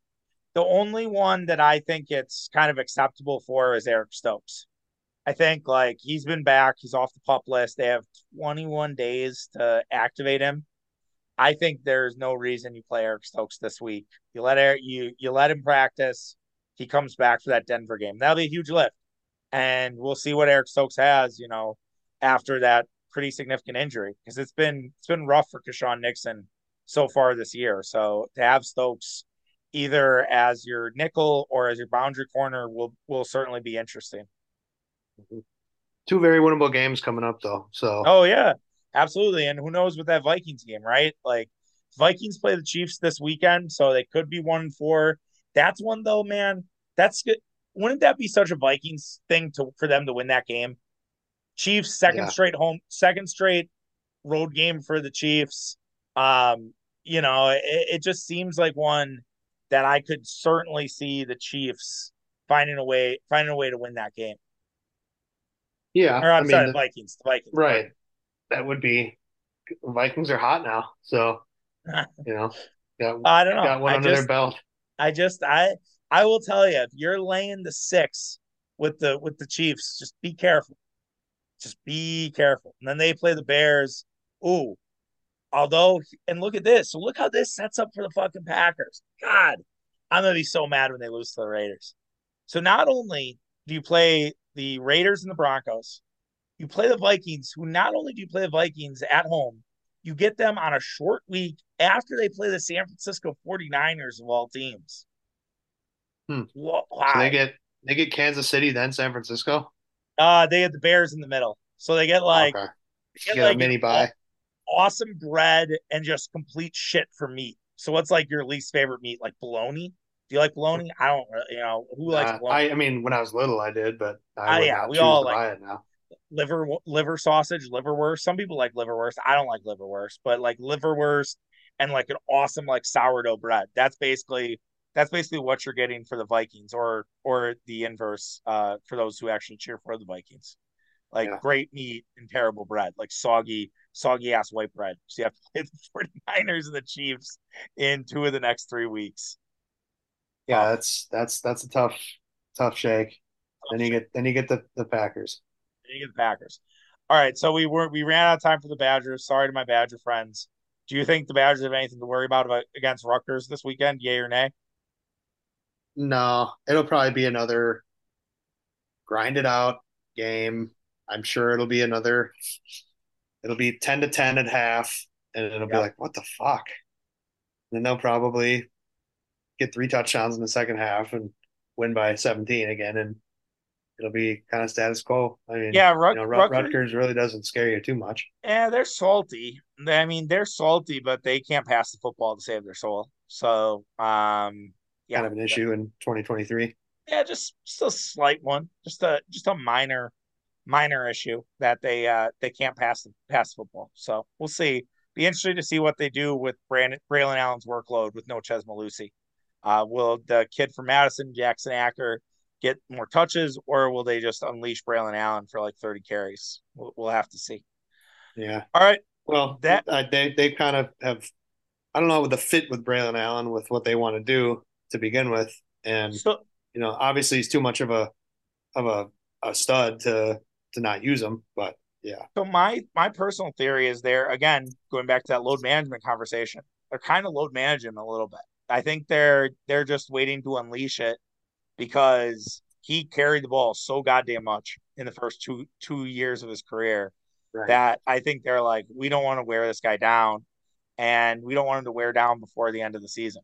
The only one that I think it's kind of acceptable for is Eric Stokes. I think like he's been back, he's off the pup list. They have 21 days to activate him. I think there's no reason you play Eric Stokes this week. You let Eric, you you let him practice. He comes back for that Denver game. That'll be a huge lift, and we'll see what Eric Stokes has. You know, after that pretty significant injury because it's been it's been rough for Keisean Nixon so far this year. So to have Stokes either as your nickel or as your boundary corner will will certainly be interesting. Two very winnable games coming up though. So Oh yeah, absolutely. And who knows with that Vikings game, right? Like Vikings play the Chiefs this weekend, so they could be one and four. That's one though, man. That's good. Wouldn't that be such a Vikings thing to for them to win that game? Chiefs second yeah. straight home, second straight road game for the Chiefs. Um, you know, it, it just seems like one that I could certainly see the Chiefs finding a way finding a way to win that game. Yeah, or I'm I sorry, the Vikings. The Vikings. Right. That would be Vikings are hot now, so you know, got, I don't know. Got one I under just, their belt. I just I I will tell you if you're laying the six with the with the Chiefs, just be careful. Just be careful. And then they play the Bears. Ooh. Although, and look at this. So look how this sets up for the fucking Packers. God, I'm gonna be so mad when they lose to the Raiders. So not only do you play the Raiders and the Broncos, you play the Vikings, who not only do you play the Vikings at home, you get them on a short week after they play the San Francisco 49ers of all teams. Hmm. Wow. So they get they get Kansas City, then San Francisco? Uh they get the Bears in the middle. So they get like okay. they get, get like a mini buy. Awesome bread and just complete shit for meat. So what's like your least favorite meat? Like bologna? Do you like bologna? I don't. You know who likes uh, bologna? I, I mean, when I was little, I did, but I uh, yeah, we all like it now. Liver, liver sausage, liverwurst. Some people like liverwurst. I don't like liverwurst, but like liverwurst and like an awesome like sourdough bread. That's basically that's basically what you're getting for the Vikings, or or the inverse uh, for those who actually cheer for the Vikings. Like yeah. great meat and terrible bread, like soggy, soggy ass white bread. So you have to play the 49ers and the Chiefs in two of the next three weeks. Yeah, that's that's that's a tough tough shake. Then you get then you get the the Packers. Then you get the Packers. All right, so we were we ran out of time for the Badgers. Sorry to my Badger friends. Do you think the Badgers have anything to worry about, about against Rutgers this weekend? Yay or nay? No, it'll probably be another grind it out game. I'm sure it'll be another. It'll be ten to ten at half, and it'll yep. be like, what the fuck? And then they'll probably get three touchdowns in the second half and win by 17 again, and it'll be kind of status quo. I mean, yeah, Rut- you know, Rut- Rutgers really doesn't scare you too much. Yeah, they're salty. I mean, they're salty, but they can't pass the football to save their soul. So, um, yeah, kind of an issue in 2023. Yeah, just just a slight one, just a just a minor minor issue that they uh they can't pass the pass the football. So we'll see. Be interesting to see what they do with Brandon Braylon Allen's workload with no Chez Mellusi. Uh, will the kid from Madison, Jackson Acker, get more touches, or will they just unleash Braylon Allen for like 30 carries? We'll, we'll have to see. Yeah. All right. Well, that uh, they they kind of have, I don't know, with the fit with Braylon Allen with what they want to do to begin with, and so, you know, obviously he's too much of a of a, a stud to to not use him, but yeah. So my my personal theory is there again going back to that load management conversation. They're kind of load managing a little bit. I think they're they're just waiting to unleash it because he carried the ball so goddamn much in the first two two years of his career right. that I think they're like, we don't want to wear this guy down, and we don't want him to wear down before the end of the season.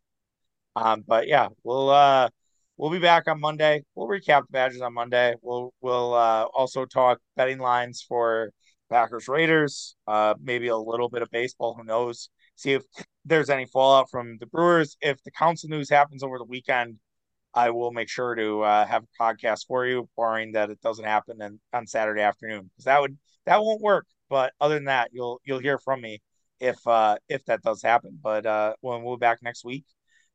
Um, but yeah, we'll uh we'll be back on Monday. We'll recap the Badgers on Monday. We'll we'll uh, also talk betting lines for Packers Raiders. Uh, maybe a little bit of baseball. Who knows? See if there's any fallout from the Brewers. If the Counsell news happens over the weekend, I will make sure to uh, have a podcast for you, barring that it doesn't happen in, on Saturday afternoon, because that would that won't work. But other than that, you'll you'll hear from me if uh, if that does happen. But uh, when we'll be back next week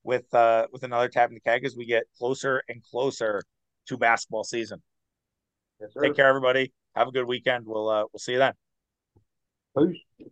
with uh, with another tap in the keg as we get closer and closer to basketball season. Yes, Take care, everybody. Have a good weekend. We'll uh, we'll see you then. Peace.